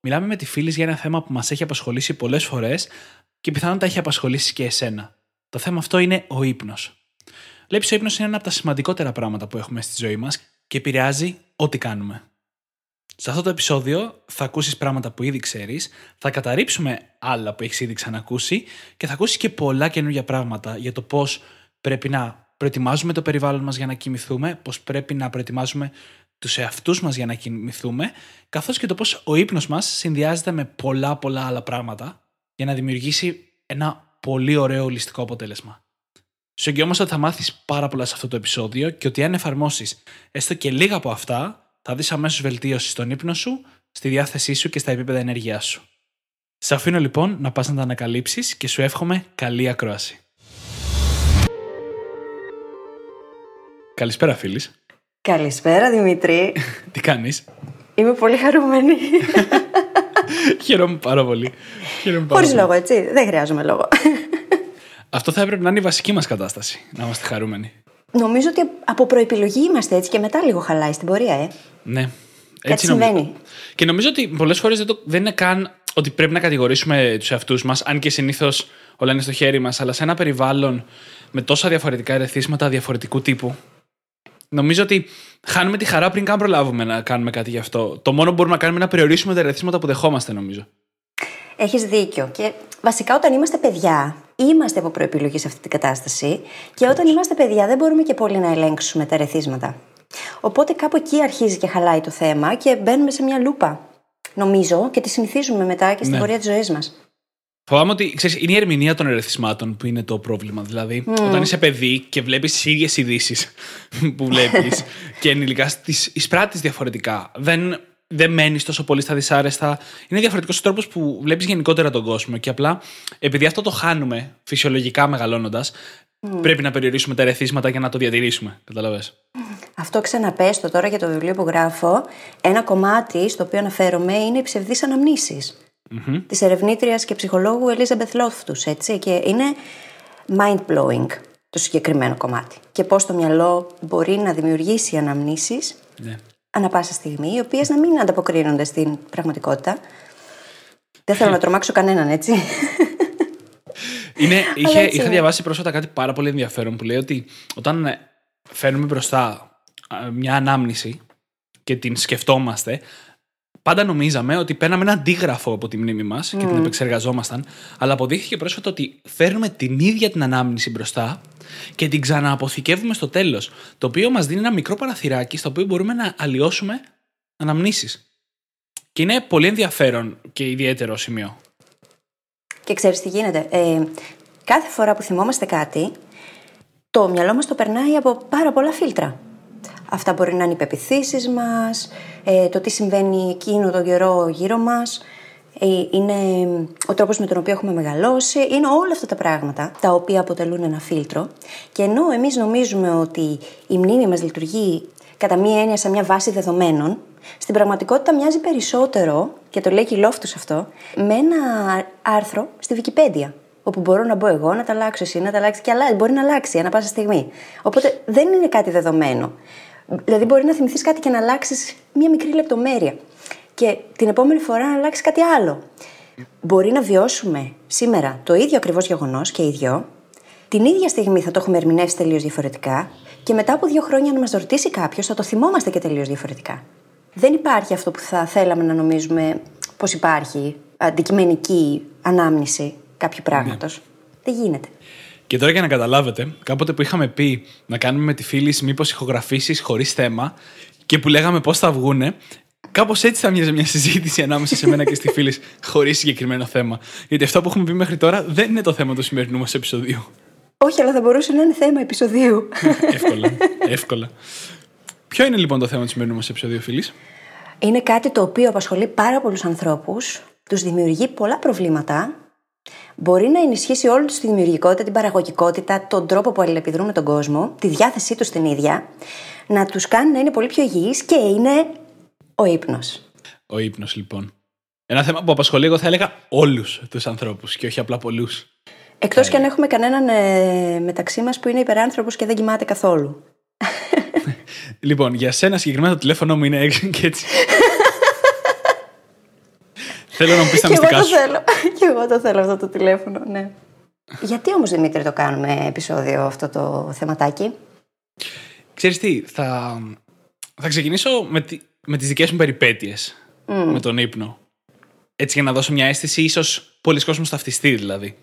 μιλάμε με τη φίλη για ένα θέμα που μας έχει απασχολήσει πολλές φορές και πιθανόν τα έχει απασχολήσει και εσένα. Το θέμα αυτό είναι ο ύπνος. Βλέπει, ο ύπνος είναι ένα από τα σημαντικότερα πράγματα που έχουμε στη ζωή μας και επηρεάζει ό,τι κάνουμε. Σε αυτό το επεισόδιο θα ακούσεις πράγματα που ήδη ξέρεις, θα καταρρύψουμε άλλα που έχεις ήδη ξανακούσει και θα ακούσεις και πολλά καινούργια πράγματα για το πώς πρέπει να προετοιμάζουμε το περιβάλλον μας για να κοιμηθούμε, πώς πρέπει να προετοιμάζουμε τους εαυτούς μας για να κοιμηθούμε, καθώς και το πώς ο ύπνος μας συνδυάζεται με πολλά πολλά άλλα πράγματα για να δημιουργήσει ένα πολύ ωραίο ολιστικό αποτέλεσμα. Σου εγγυόμαστε ότι θα μάθεις πάρα πολλά σε αυτό το επεισόδιο και ότι αν εφαρμόσεις έστω και λίγα από αυτά, θα δεις αμέσως βελτίωση στον ύπνο σου, στη διάθεσή σου και στα επίπεδα ενέργειάς σου. Σε αφήνω λοιπόν να πας να τα ανακαλύψεις και σου εύχομαι καλή ακρόαση. Καλησπέρα φίλης. Καλησπέρα Δημήτρη. Τι κάνεις; Είμαι πολύ χαρούμενη. Χαίρομαι πάρα πολύ. Χαίρομαι πάρα Χωρίς πολύ. λόγο, έτσι. Δεν χρειάζομαι λόγο. Αυτό θα έπρεπε να είναι η βασική μας κατάσταση, να είμαστε χαρούμενοι. Νομίζω ότι από προεπιλογή είμαστε έτσι και μετά λίγο χαλάει στην πορεία, ε. Ναι. Κάτι νομίζω. συμβαίνει. Και νομίζω ότι πολλές φορές δεν, το- δεν είναι καν ότι πρέπει να κατηγορήσουμε τους εαυτούς μας, αν και συνήθως όλα είναι στο χέρι μας, αλλά σε ένα περιβάλλον με τόσα διαφορετικά ερεθίσματα διαφορετικού τύπου. Νομίζω ότι χάνουμε τη χαρά πριν καν προλάβουμε να κάνουμε κάτι γι' αυτό. Το μόνο που μπορούμε να κάνουμε είναι να περιορίσουμε τα ερεθίσματα που δεχόμαστε, νομίζω. Έχεις δίκιο. Και βασικά όταν είμαστε παιδιά, είμαστε από προεπιλογή σε αυτή την κατάσταση και όταν είμαστε παιδιά δεν μπορούμε και πολύ να ελέγξουμε τα ερεθίσματα. Οπότε κάπου εκεί αρχίζει και χαλάει το θέμα και μπαίνουμε σε μια λούπα. Νομίζω και τη συνηθίζουμε μετά και στην Ναι. πορεία της ζωής μας. Φοβάμαι ότι ξέρεις, είναι η ερμηνεία των ερεθισμάτων που είναι το πρόβλημα. Δηλαδή, όταν είσαι παιδί και βλέπεις τις ίδιες ειδήσεις που βλέπεις και ενηλικά τις εισπράττεις διαφορετικά, δεν, δεν μένεις τόσο πολύ στα δυσάρεστα. Είναι διαφορετικός ο τρόπος που βλέπεις γενικότερα τον κόσμο. Και απλά επειδή αυτό το χάνουμε φυσιολογικά μεγαλώνοντας, πρέπει να περιορίσουμε τα ερεθίσματα για να το διατηρήσουμε. Καταλαβες. Αυτό ξαναπέστο τώρα για το βιβλίο που γράφω. Ένα κομμάτι στο οποίο αναφέρομαι είναι οι ψευδείς αναμνήσεις της ερευνήτριας και ψυχολόγου Elizabeth Loftus, έτσι. Και είναι mind-blowing το συγκεκριμένο κομμάτι. Και πώς το μυαλό μπορεί να δημιουργήσει αναμνήσεις Ναι. ανα πάσα στιγμή, οι οποίες να μην ανταποκρίνονται στην πραγματικότητα. Δεν θέλω να τρομάξω κανέναν, έτσι. Είναι, είχε, έτσι είχα είναι. διαβάσει πρόσφατα κάτι πάρα πολύ ενδιαφέρον που λέει ότι όταν ε, φέρνουμε μπροστά ε, μια ανάμνηση και την σκεφτόμαστε, πάντα νομίζαμε ότι παίρναμε ένα αντίγραφο από τη μνήμη μας και την επεξεργαζόμασταν, αλλά αποδείχθηκε πρόσφατα ότι φέρνουμε την ίδια την ανάμνηση μπροστά και την ξανααποθηκεύουμε στο τέλος. Το οποίο μας δίνει ένα μικρό παραθυράκι στο οποίο μπορούμε να αλλοιώσουμε αναμνήσεις. Και είναι πολύ ενδιαφέρον και ιδιαίτερο σημείο. Και ξέρεις τι γίνεται. Ε, κάθε φορά που θυμόμαστε κάτι, το μυαλό μας το περνάει από πάρα πολλά φίλτρα. Αυτά μπορεί να είναι οι πεπιθήσεις μας, ε, το τι συμβαίνει εκείνο τον καιρό γύρω μας, ε, είναι ο τρόπος με τον οποίο έχουμε μεγαλώσει, είναι όλα αυτά τα πράγματα τα οποία αποτελούν ένα φίλτρο. Και ενώ εμείς νομίζουμε ότι η μνήμη μας λειτουργεί κατά μία έννοια σαν μια βάση δεδομένων, στην πραγματικότητα μοιάζει περισσότερο, και το λέει και η Λόφτους αυτό, με ένα άρθρο στη Wikipedia. Όπου μπορώ να μπω εγώ, να τα αλλάξω εσύ, να τα αλλάξεις και αλλάζει. Μπορεί να αλλάξει ανά πάσα στιγμή. Οπότε δεν είναι κάτι δεδομένο. Δηλαδή, μπορεί να θυμηθείς κάτι και να αλλάξεις μία μικρή λεπτομέρεια. Και την επόμενη φορά να αλλάξεις κάτι άλλο. Μπορεί να βιώσουμε σήμερα το ίδιο ακριβώς γεγονός και οι δυο, την ίδια στιγμή θα το έχουμε ερμηνεύσει τελείως διαφορετικά και μετά από δύο χρόνια, να μας το ρωτήσει κάποιος, θα το θυμόμαστε και τελείως διαφορετικά. Δεν υπάρχει αυτό που θα θέλαμε να νομίζουμε πως υπάρχει αντικειμενική ανάμνηση κάποιου πράγματος. Δεν γίνεται. Και τώρα για να καταλάβετε, κάποτε που είχαμε πει να κάνουμε με τη φίλη μήπως ηχογραφήσεις χωρίς θέμα και που λέγαμε πώς θα βγούνε, κάπως έτσι θα μοιάζει μια συζήτηση ανάμεσα σε μένα και στη φίλη χωρίς συγκεκριμένο θέμα. Γιατί αυτό που έχουμε πει μέχρι τώρα δεν είναι το θέμα του σημερινού μας επεισοδίου. Όχι, αλλά θα μπορούσε να είναι θέμα επεισοδίου. εύκολα. εύκολα. Ποιο είναι λοιπόν το θέμα του σημερινού μας επεισοδίου, φίλη. Είναι κάτι το οποίο απασχολεί πάρα πολλούς ανθρώπους, τους δημιουργεί πολλά προβλήματα μπορεί να ενισχύσει όλη τους τη δημιουργικότητα, την παραγωγικότητα, τον τρόπο που αλληλεπιδρούν με τον κόσμο, τη διάθεσή τους την ίδια, να τους κάνει να είναι πολύ πιο υγιείς και είναι ο ύπνος. Ο ύπνος, λοιπόν. Ένα θέμα που απασχολεί, εγώ θα έλεγα όλους τους ανθρώπους και όχι απλά πολλούς. Εκτός και αν έχουμε κανέναν ε, μεταξύ μας που είναι υπεράνθρωπος και δεν κοιμάται καθόλου. λοιπόν, για σένα συγκεκριμένα το τηλέφωνο μου είναι έξω και έτσι. θέλω να μου πεις τα μυστικά σου. Θέλω. Και εγώ το θέλω αυτό το τηλέφωνο, ναι. Γιατί όμως, Δημήτρη, το κάνουμε επεισόδιο αυτό το θεματάκι; Ξέρεις τι, θα, θα ξεκινήσω με, τη, με τις δικές μου περιπέτειες με τον ύπνο. Έτσι για να δώσω μια αίσθηση, ίσως πολλοί κόσμος ταυτιστεί δηλαδή.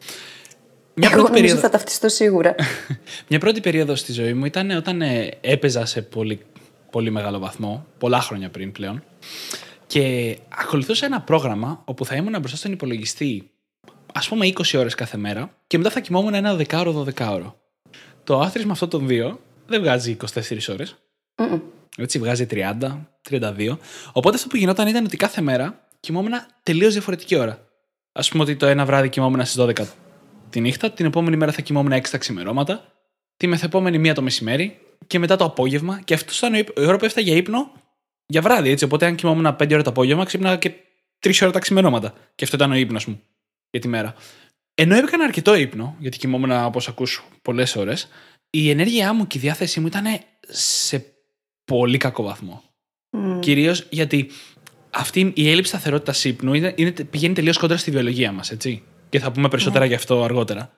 Μια Εγώ νομίζω περίοδο... θα ταυτιστώ σίγουρα. μια πρώτη περίοδο στη ζωή μου ήταν όταν ε, έπαιζα σε πολύ, πολύ μεγάλο βαθμό, πολλά χρόνια πριν πλέον, και ακολουθούσα ένα πρόγραμμα όπου θα ήμουν μπροστά στον υπολογιστή ας πούμε 20 ώρες κάθε μέρα και μετά θα κοιμόμουν ένα δεκάωρο, δωδεκάωρο. Το άθροισμα αυτών των δύο δεν βγάζει 24 ώρες. Έτσι βγάζει 30, 32. Οπότε αυτό που γινόταν ήταν ότι κάθε μέρα κοιμόμουν τελείως διαφορετική ώρα. Α πούμε ότι το ένα βράδυ κοιμόμουν στις 12 τη νύχτα, την επόμενη μέρα θα κοιμόμουν 6 τα ξημερώματα, τη μεθεπόμενη μία το μεσημέρι και μετά το απόγευμα. Και αυτό ήταν η ώρα που έφταγε για ύπνο για βράδυ. Έτσι. Οπότε αν κοιμόμουν 5 ώρα το απόγευμα, ξύπνα και 3 ώρα τα ξημερώματα. Και αυτό ήταν ο ύπνος μου για τη μέρα. Ενώ έκανα αρκετό ύπνο, γιατί κοιμόμουν όπως ακού πολλές ώρες, η ενέργειά μου και η διάθεσή μου ήταν σε πολύ κακό βαθμό. Mm. Κυρίως γιατί αυτή η έλλειψη σταθερότητας ύπνου είναι, είναι, πηγαίνει τελείως κόντρα στη βιολογία μας, έτσι. Και θα πούμε περισσότερα mm. γι' αυτό αργότερα.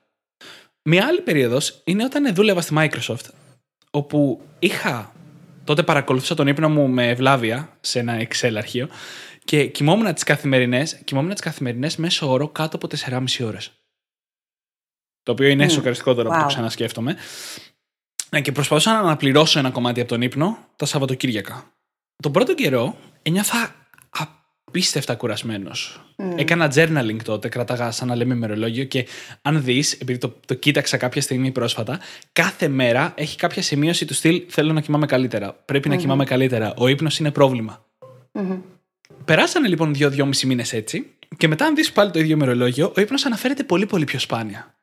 Μια άλλη περίοδος είναι όταν δούλευα στη Microsoft, όπου είχα. Τότε παρακολουθούσα τον ύπνο μου με ευλάβεια σε ένα Excel αρχείο και κοιμόμουν τις καθημερινές τις καθημερινές μέσω όρο κάτω από 4,5 ώρες. Το οποίο είναι mm. σοκαριστικό τώρα wow. που το ξανασκέφτομαι. Ναι, και προσπαθούσα να αναπληρώσω ένα κομμάτι από τον ύπνο τα Σαββατοκύριακα. Τον πρώτο καιρό ένιωθα απίστευτα κουρασμένος. Mm. Έκανα journaling τότε, κράταγα σαν να λέμε ημερολόγιο και αν δεις, επειδή το, το κοίταξα κάποια στιγμή πρόσφατα, κάθε μέρα έχει κάποια σημείωση του στυλ Θέλω να κοιμάμαι καλύτερα. Πρέπει mm-hmm. να κοιμάμαι καλύτερα. Ο ύπνος είναι πρόβλημα. Mm-hmm. Περάσανε λοιπόν δύο-δυόμιση μήνες έτσι, και μετά, αν δεις πάλι το ίδιο ημερολόγιο, ο ύπνος αναφέρεται πολύ πολύ πιο σπάνια.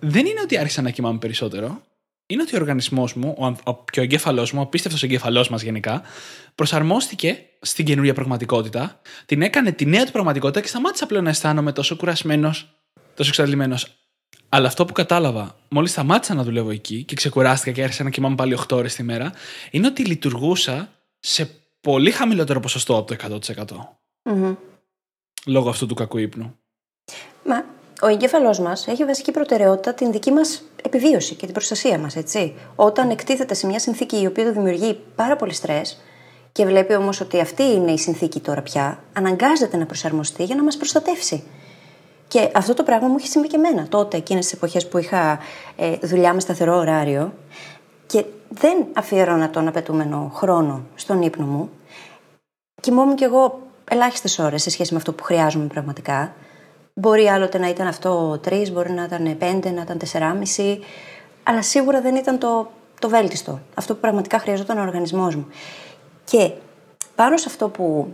Δεν είναι ότι άρχισα να κοιμάμαι περισσότερο είναι ότι ο οργανισμός μου, ο, ο, και ο εγκέφαλός μου, ο απίστευτος εγκέφαλός μας γενικά, προσαρμόστηκε στην καινούργια πραγματικότητα, την έκανε τη νέα του πραγματικότητα και σταμάτησα πλέον να αισθάνομαι τόσο κουρασμένος, τόσο εξαντλημένος. Αλλά αυτό που κατάλαβα, μόλις σταμάτησα να δουλεύω εκεί και ξεκουράστηκα και άρχισα να κοιμάμαι πάλι 8 ώρες τη μέρα, είναι ότι λειτουργούσα σε πολύ χαμηλότερο ποσοστό από το 100%. Mm-hmm. Λόγω αυτού του κακού ύπνου. Μα ο εγκέφαλός μας έχει βασική προτεραιότητα την δική μας επιβίωση και την προστασία μας, έτσι. Όταν εκτίθεται σε μια συνθήκη η οποία του δημιουργεί πάρα πολύ στρες και βλέπει όμως ότι αυτή είναι η συνθήκη τώρα πια, αναγκάζεται να προσαρμοστεί για να μας προστατεύσει. Και αυτό το πράγμα μου έχει συμβεί και εμένα τότε, εκείνες τις εποχές που είχα ε, δουλειά με σταθερό ωράριο και δεν αφιέρωνα τον απαιτούμενο χρόνο στον ύπνο μου. Κοιμόμουν κι εγώ ελάχιστες ώρες σε σχέση με αυτό που χρειάζομαι πραγματικά. Μπορεί άλλοτε να ήταν αυτό τρεις, μπορεί να ήταν πέντε, να ήταν τεσσεράμιση, αλλά σίγουρα δεν ήταν το, το βέλτιστο. Αυτό που πραγματικά χρειαζόταν ο οργανισμός μου. Και πάνω σε αυτό που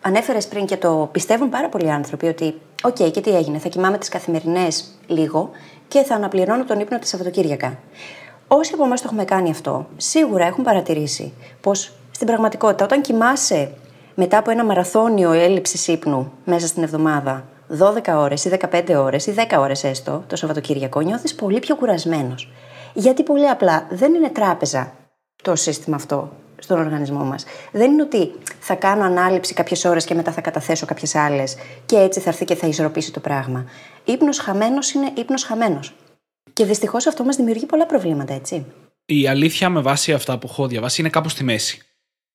ανέφερες πριν και το πιστεύουν πάρα πολλοί άνθρωποι, ότι, ok, okay, και τι έγινε, θα κοιμάμαι τις καθημερινές λίγο και θα αναπληρώνω τον ύπνο τη Σαββατοκύριακα. Όσοι από εμάς το έχουμε κάνει αυτό, σίγουρα έχουν παρατηρήσει πως στην πραγματικότητα, όταν κοιμάσαι μετά από ένα μαραθώνιο έλλειψης ύπνου μέσα στην εβδομάδα, 12 ώρες ή 15 ώρες ή 10 ώρες έστω το Σαββατοκύριακο, νιώθεις πολύ πιο κουρασμένος. Γιατί πολύ απλά δεν είναι τράπεζα το σύστημα αυτό στον οργανισμό μας. Δεν είναι ότι θα κάνω ανάληψη κάποιες ώρες και μετά θα καταθέσω κάποιες άλλες και έτσι θα έρθει και θα ισορροπήσει το πράγμα. Ήπνο χαμένος είναι ύπνος χαμένος. Και δυστυχώς αυτό μας δημιουργεί πολλά προβλήματα, έτσι. Η αλήθεια με βάση αυτά που έχω διαβάσει είναι κάπου στη μέση.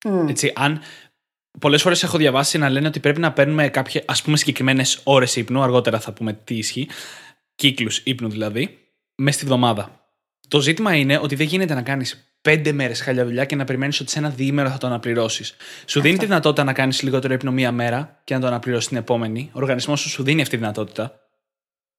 Mm. Έτσι, αν Πολλές φορές έχω διαβάσει να λένε ότι πρέπει να παίρνουμε κάποιες ας πούμε συγκεκριμένες ώρες ύπνου, αργότερα θα πούμε τι ισχύει, κύκλους ύπνου δηλαδή, μέσα στη βδομάδα. Το ζήτημα είναι ότι δεν γίνεται να κάνεις πέντε μέρες χαλιά δουλειά και να περιμένεις ότι σε ένα διήμερο θα το αναπληρώσεις. Σου δίνει τη δυνατότητα να κάνεις λιγότερο ύπνο μία μέρα και να το αναπληρώσεις την επόμενη. Ο οργανισμός σου σου δίνει αυτή τη δυνατότητα.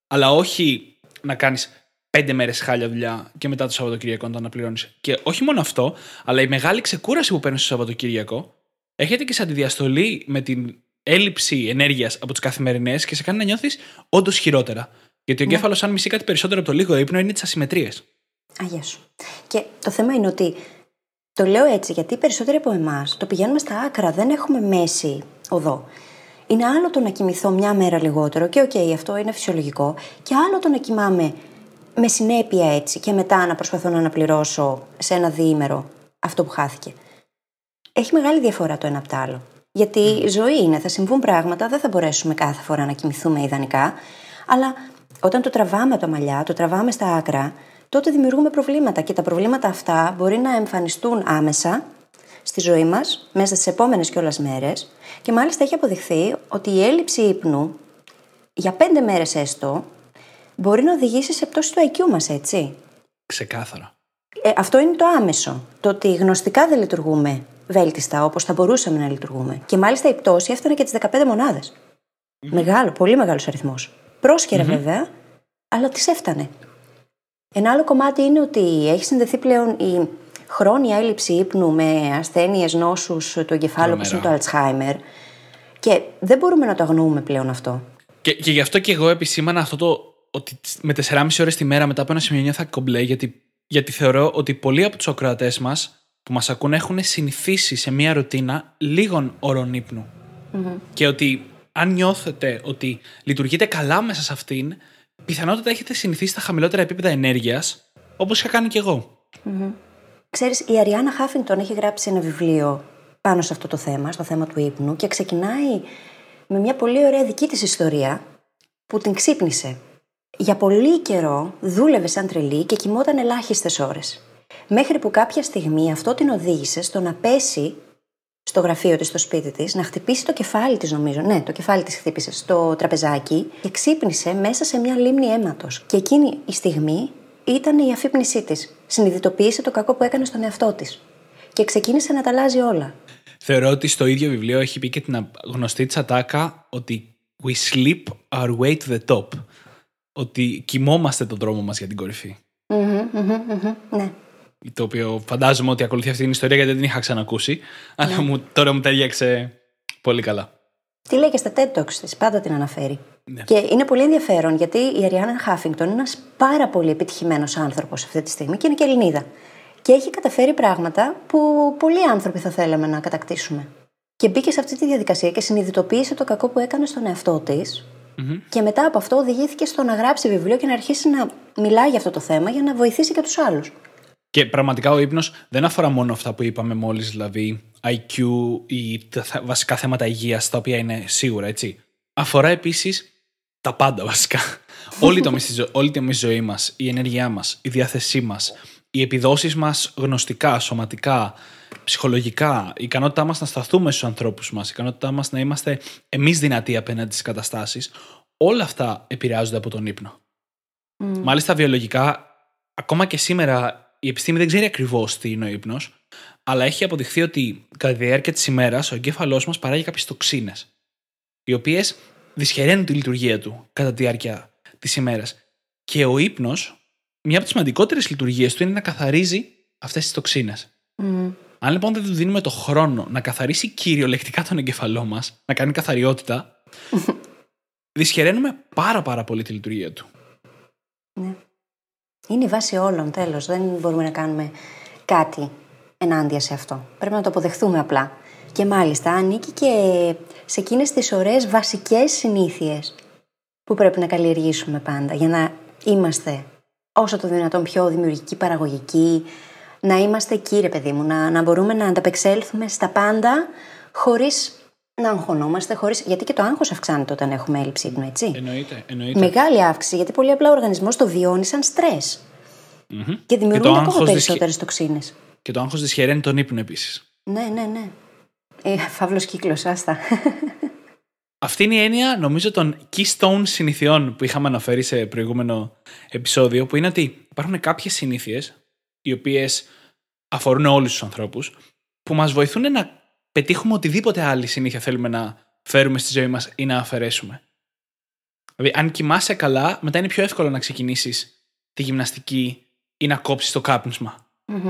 Αλλά όχι να κάνεις πέντε μέρες χάλια δουλειά και μετά το Σαββατοκύριακο να το αναπληρώνεις. Και όχι μόνο αυτό, αλλά η μεγάλη ξεκούραση που παίρνεις το Σαββατοκύριακο έχετε και σε αντιδιαστολή με την έλλειψη ενέργειας από τις καθημερινές και σε κάνει να νιώθεις όντως χειρότερα. Γιατί ο Ναι. εγκέφαλος, αν μισεί κάτι περισσότερο από το λίγο ύπνο, είναι τις ασυμμετρίες. Αγία σου. Και το θέμα είναι ότι το λέω έτσι γιατί οι περισσότεροι από εμάς το πηγαίνουμε στα άκρα, δεν έχουμε μέση οδό. Είναι άλλο το να κοιμηθώ μια μέρα λιγότερο και οκ, αυτό είναι φυσιολογικό, και άλλο το να κοιμάμαι με συνέπεια έτσι και μετά να προσπαθώ να αναπληρώσω σε ένα διήμερο αυτό που χάθηκε. Έχει μεγάλη διαφορά το ένα από το άλλο. Γιατί η ζωή είναι, θα συμβούν πράγματα, δεν θα μπορέσουμε κάθε φορά να κοιμηθούμε ιδανικά, αλλά όταν το τραβάμε από τα μαλλιά, το τραβάμε στα άκρα, τότε δημιουργούμε προβλήματα και τα προβλήματα αυτά μπορεί να εμφανιστούν άμεσα στη ζωή μας, μέσα στις επόμενες κιόλας μέρες, και μάλιστα έχει αποδειχθεί ότι η έλλειψη ύπνου για πέντε μέρες έστω μπορεί να οδηγήσει σε πτώση του IQ μας, έτσι. Ξεκάθαρα. Ε, αυτό είναι το άμεσο. Το ότι γνωστικά δεν λειτουργούμε βέλτιστα όπως θα μπορούσαμε να λειτουργούμε. Και μάλιστα η πτώση έφτανε και τις 15 μονάδες. Μεγάλο, πολύ μεγάλος αριθμός. Πρόσχερα βέβαια, αλλά τις έφτανε. Ένα άλλο κομμάτι είναι ότι έχει συνδεθεί πλέον η χρόνια έλλειψη ύπνου με ασθένειες νόσους του εγκεφάλου όπως είναι το Τρομερά. Alzheimer. Και δεν μπορούμε να το αγνοούμε πλέον αυτό. Και, και γι' αυτό και εγώ επισήμανα αυτό το ότι με 4,5 ώρες τη μέρα μετά από ένα σημείο νιώθα κομπλέ, γιατί, γιατί θεωρώ ότι πολλοί από τους ακροατές μας που μας ακούν έχουν συνηθίσει σε μια ρουτίνα λίγων ώρων ύπνου. Και ότι αν νιώθετε ότι λειτουργείτε καλά μέσα σε αυτήν, πιθανότατα έχετε συνηθίσει στα χαμηλότερα επίπεδα ενέργειας, όπως είχα κάνει κι εγώ. Ξέρεις, η Αριάννα Χάφινγκτον έχει γράψει ένα βιβλίο πάνω σε αυτό το θέμα, στο θέμα του ύπνου και ξεκινάει με μια πολύ ωραία δική της ιστορία που την ξύπνησε. Για πολύ καιρό δούλευε σαν τρελή και κοιμόταν ελάχιστες ώρες. Μέχρι που κάποια στιγμή αυτό την οδήγησε στο να πέσει στο γραφείο της, στο σπίτι της, να χτυπήσει το κεφάλι της νομίζω. Ναι, το κεφάλι της χτύπησε στο τραπεζάκι και ξύπνησε μέσα σε μια λίμνη αίματος. Και εκείνη η στιγμή ήταν η αφύπνισή της. Συνειδητοποίησε το κακό που έκανε στον εαυτό της. Και ξεκίνησε να τα αλλάζει όλα. Θεωρώ ότι στο ίδιο βιβλίο έχει πει και την γνωστή τσατάκα ότι we sleep our way to the top. Ότι κοιμόμαστε τον δρόμο μας για την κορυφή. Μμμ, μμμ, μμμ, Ναι. Το οποίο φαντάζομαι ότι ακολουθεί αυτή την ιστορία γιατί δεν την είχα ξανακούσει. Αλλά μου, τώρα μου τέριαξε πολύ καλά. Τι λέει και στα TED Talks της, πάντα την αναφέρει. Ναι. Και είναι πολύ ενδιαφέρον γιατί η Αριάννα Χάφινγκτον είναι ένας πάρα πολύ επιτυχημένος άνθρωπος αυτή τη στιγμή και είναι και Ελληνίδα. Και έχει καταφέρει πράγματα που πολλοί άνθρωποι θα θέλαμε να κατακτήσουμε. Και μπήκε σε αυτή τη διαδικασία και συνειδητοποίησε το κακό που έκανε στον εαυτό της. Και μετά από αυτό οδηγήθηκε στο να γράψει βιβλίο και να αρχίσει να μιλάει για αυτό το θέμα για να βοηθήσει και τους άλλους. Και πραγματικά ο ύπνος δεν αφορά μόνο αυτά που είπαμε μόλις, δηλαδή IQ ή τα θα- βασικά θέματα υγείας, τα οποία είναι σίγουρα, έτσι. Αφορά επίσης τα πάντα βασικά. όλη, η τομή της ζω- όλη η τομή της ζωή μας, η ενέργειά μας, η διάθεσή μας, οι επιδόσεις μας γνωστικά, σωματικά, ψυχολογικά, η ικανότητά μας να σταθούμε στους ανθρώπους μας, η ικανότητά μας να είμαστε εμείς δυνατοί απέναντι στις καταστάσεις, όλα αυτά επηρεάζονται από τον ύπνο. Μάλιστα, βιολογικά, ακόμα και σήμερα η επιστήμη δεν ξέρει ακριβώς τι είναι ο ύπνος, αλλά έχει αποδειχθεί ότι κατά τη διάρκεια της ημέρας ο εγκέφαλός μας παράγει κάποιες τοξίνες, οι οποίες δυσχεραίνουν τη λειτουργία του κατά τη διάρκεια της ημέρας. Και ο ύπνος, μια από τις σημαντικότερες λειτουργίες του είναι να καθαρίζει αυτές τις τοξίνες. Αν λοιπόν δεν του δίνουμε το χρόνο να καθαρίσει κυριολεκτικά τον εγκεφαλό μας, να κάνει καθαριότητα, δυσχεραίνουμε πάρα πάρα πολύ τη λειτουργία του. Ναι. Είναι η βάση όλων, τέλος. Δεν μπορούμε να κάνουμε κάτι ενάντια σε αυτό. Πρέπει να το αποδεχθούμε απλά. Και μάλιστα ανήκει και σε εκείνες τις ωραίες βασικές συνήθειες που πρέπει να καλλιεργήσουμε πάντα για να είμαστε όσο το δυνατόν πιο δημιουργικοί, παραγωγικοί, να είμαστε εκεί, ρε παιδί μου, να, να μπορούμε να ανταπεξέλθουμε στα πάντα χωρίς να αγχωνόμαστε, χωρίς... γιατί και το άγχος αυξάνεται όταν έχουμε έλλειψη ύπνου, έτσι. Εννοείται. εννοείται. Μεγάλη αύξηση, γιατί πολύ απλά ο οργανισμός το βιώνει σαν στρες. Μμμ. Και δημιουργούνται ακόμα άγχος δυσχε- περισσότερες τοξίνες. Και το άγχος δυσχεραίνει τον ύπνο επίσης. Ναι, ναι, ναι. Ε, Φαύλος κύκλος, άστα. Αυτή είναι η έννοια, νομίζω, των keystone συνηθιών που είχαμε αναφέρει σε προηγούμενο επεισόδιο, που είναι ότι υπάρχουν κάποιες συνήθειες, οι οποίες αφορούν όλους τους ανθρώπους, που μας βοηθούν να πετύχουμε οτιδήποτε άλλη συνήθεια θέλουμε να φέρουμε στη ζωή μας ή να αφαιρέσουμε. Δηλαδή, αν κοιμάσαι καλά, μετά είναι πιο εύκολο να ξεκινήσεις τη γυμναστική ή να κόψεις το κάπνισμα.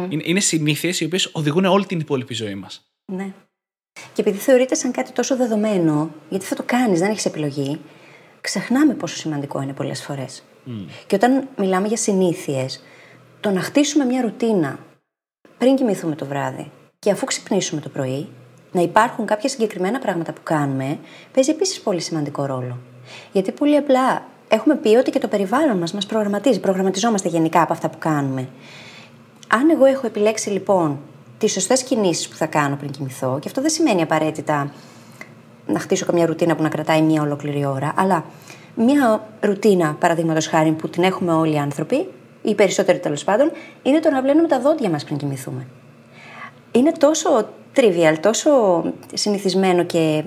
Είναι, είναι συνήθειες οι οποίες οδηγούν όλη την υπόλοιπη ζωή μας. ναι. Και επειδή θεωρείται σαν κάτι τόσο δεδομένο, γιατί θα το κάνεις, δεν έχεις επιλογή, ξεχνάμε πόσο σημαντικό είναι πολλές φορές. Και όταν μιλάμε για συνήθειες, το να χτίσουμε μια ρουτίνα πριν κοιμηθούμε το βράδυ και αφού ξυπνήσουμε το πρωί, να υπάρχουν κάποια συγκεκριμένα πράγματα που κάνουμε, παίζει επίσης πολύ σημαντικό ρόλο. Γιατί πολύ απλά έχουμε πει ότι και το περιβάλλον μας μας προγραμματίζει. Προγραμματιζόμαστε γενικά από αυτά που κάνουμε. Αν εγώ έχω επιλέξει λοιπόν τις σωστές κινήσεις που θα κάνω πριν κοιμηθώ, και αυτό δεν σημαίνει απαραίτητα να χτίσω καμιά ρουτίνα που να κρατάει μία ολόκληρη ώρα, αλλά μία ρουτίνα, παραδείγματος χάρη, που την έχουμε όλοι οι άνθρωποι, ή οι περισσότεροι τέλος πάντων, είναι το να βλένουμε τα δόντια μας πριν κοιμηθούμε. Είναι τόσο trivial, τόσο συνηθισμένο και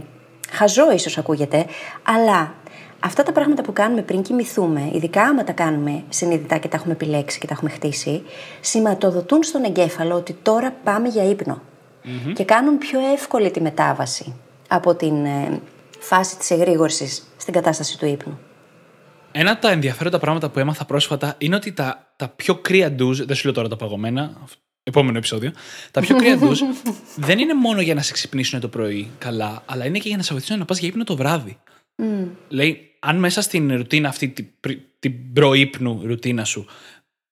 χαζό ίσως ακούγεται, αλλά αυτά τα πράγματα που κάνουμε πριν κοιμηθούμε, ειδικά άμα τα κάνουμε συνειδητά και τα έχουμε επιλέξει και τα έχουμε χτίσει, σηματοδοτούν στον εγκέφαλο ότι τώρα πάμε για υπνο Και κάνουν πιο εύκολη τη μετάβαση από την ε, φάση της εγρήγορσης στην κατάσταση του ύπνου. Ένα από τα ενδιαφέροντα πράγματα που έμαθα πρόσφατα είναι ότι τα, τα πιο κρύα ντουζ, δεν σου λέω τώρα τα παγωμένα, επόμενο επεισόδιο, τα πιο κρύα ντουζ δεν είναι μόνο για να σε ξυπνήσουν το πρωί καλά, αλλά είναι και για να σε βοηθήσουν να πας για ύπνο το βράδυ. Mm. Λέει, αν μέσα στην ρουτίνα αυτή, την, την προείπνου ρουτίνα σου,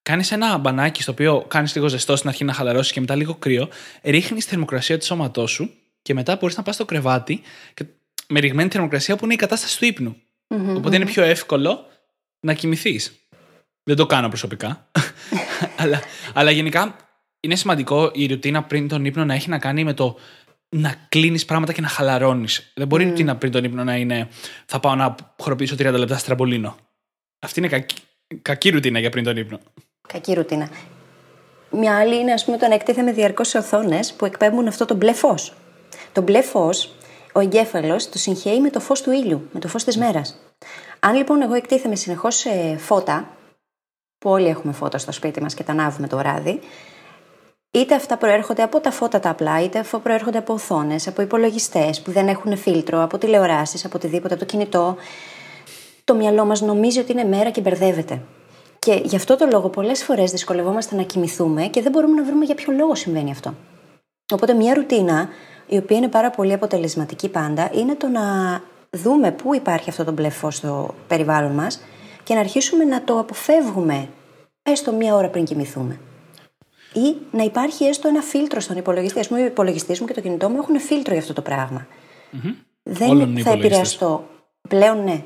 κάνεις ένα μπανάκι στο οποίο κάνεις λίγο ζεστό στην αρχή να χαλαρώσεις και μετά λίγο κρύο, ρίχνεις τη θερμοκρασία του σώματός σου και μετά μπορείς να πας στο κρεβάτι και με ρηγμένη θερμοκρασία που είναι η κατάσταση του ύπνου. Mm-hmm, Οπότε είναι πιο εύκολο να κοιμηθείς. Δεν το κάνω προσωπικά. αλλά, αλλά γενικά είναι σημαντικό η ρουτίνα πριν τον ύπνο να έχει να κάνει με το να κλείνεις πράγματα και να χαλαρώνεις. Δεν μπορεί η ρουτίνα πριν τον ύπνο να είναι θα πάω να χοροπήσω 30 λεπτά στραμπολίνο. Αυτή είναι κακή, κακή ρουτίνα για πριν τον ύπνο. Κακή ρουτίνα. Μια άλλη είναι, ας πούμε, το να εκτίθεμαι διαρκώς σε οθόνες που εκπέμπουν αυτό το μπλε φως. Το μπλε φως, ο εγκέφαλος το συγχαίει με το φως του ήλιου, με το φως της μέρας. Αν λοιπόν εγώ εκτίθεμαι συνεχώς σε φώτα, που όλοι έχουμε φώτα στο σπίτι μας και τα ανάβουμε το βράδυ, είτε αυτά προέρχονται από τα φώτα τα απλά, είτε αυτά προέρχονται από οθόνες, από υπολογιστές που δεν έχουν φίλτρο, από τηλεοράσεις, από οτιδήποτε, από το κινητό, το μυαλό μας νομίζει ότι είναι μέρα και μπερδεύεται. Και γι' αυτό το λόγο πολλές φορές δυσκολευόμαστε να κοιμηθούμε και δεν μπορούμε να βρούμε για ποιο λόγο συμβαίνει αυτό. Οπότε μια ρουτίνα η οποία είναι πάρα πολύ αποτελεσματική πάντα, είναι το να δούμε πού υπάρχει αυτό το μπλε φως στο περιβάλλον μας και να αρχίσουμε να το αποφεύγουμε έστω μία ώρα πριν κοιμηθούμε. Ή να υπάρχει έστω ένα φίλτρο στον υπολογιστή. Α πούμε, ο υπολογιστή μου και το κινητό μου έχουν φίλτρο για αυτό το πραγμα Δεν θα επηρεαστώ. Πλέον ναι.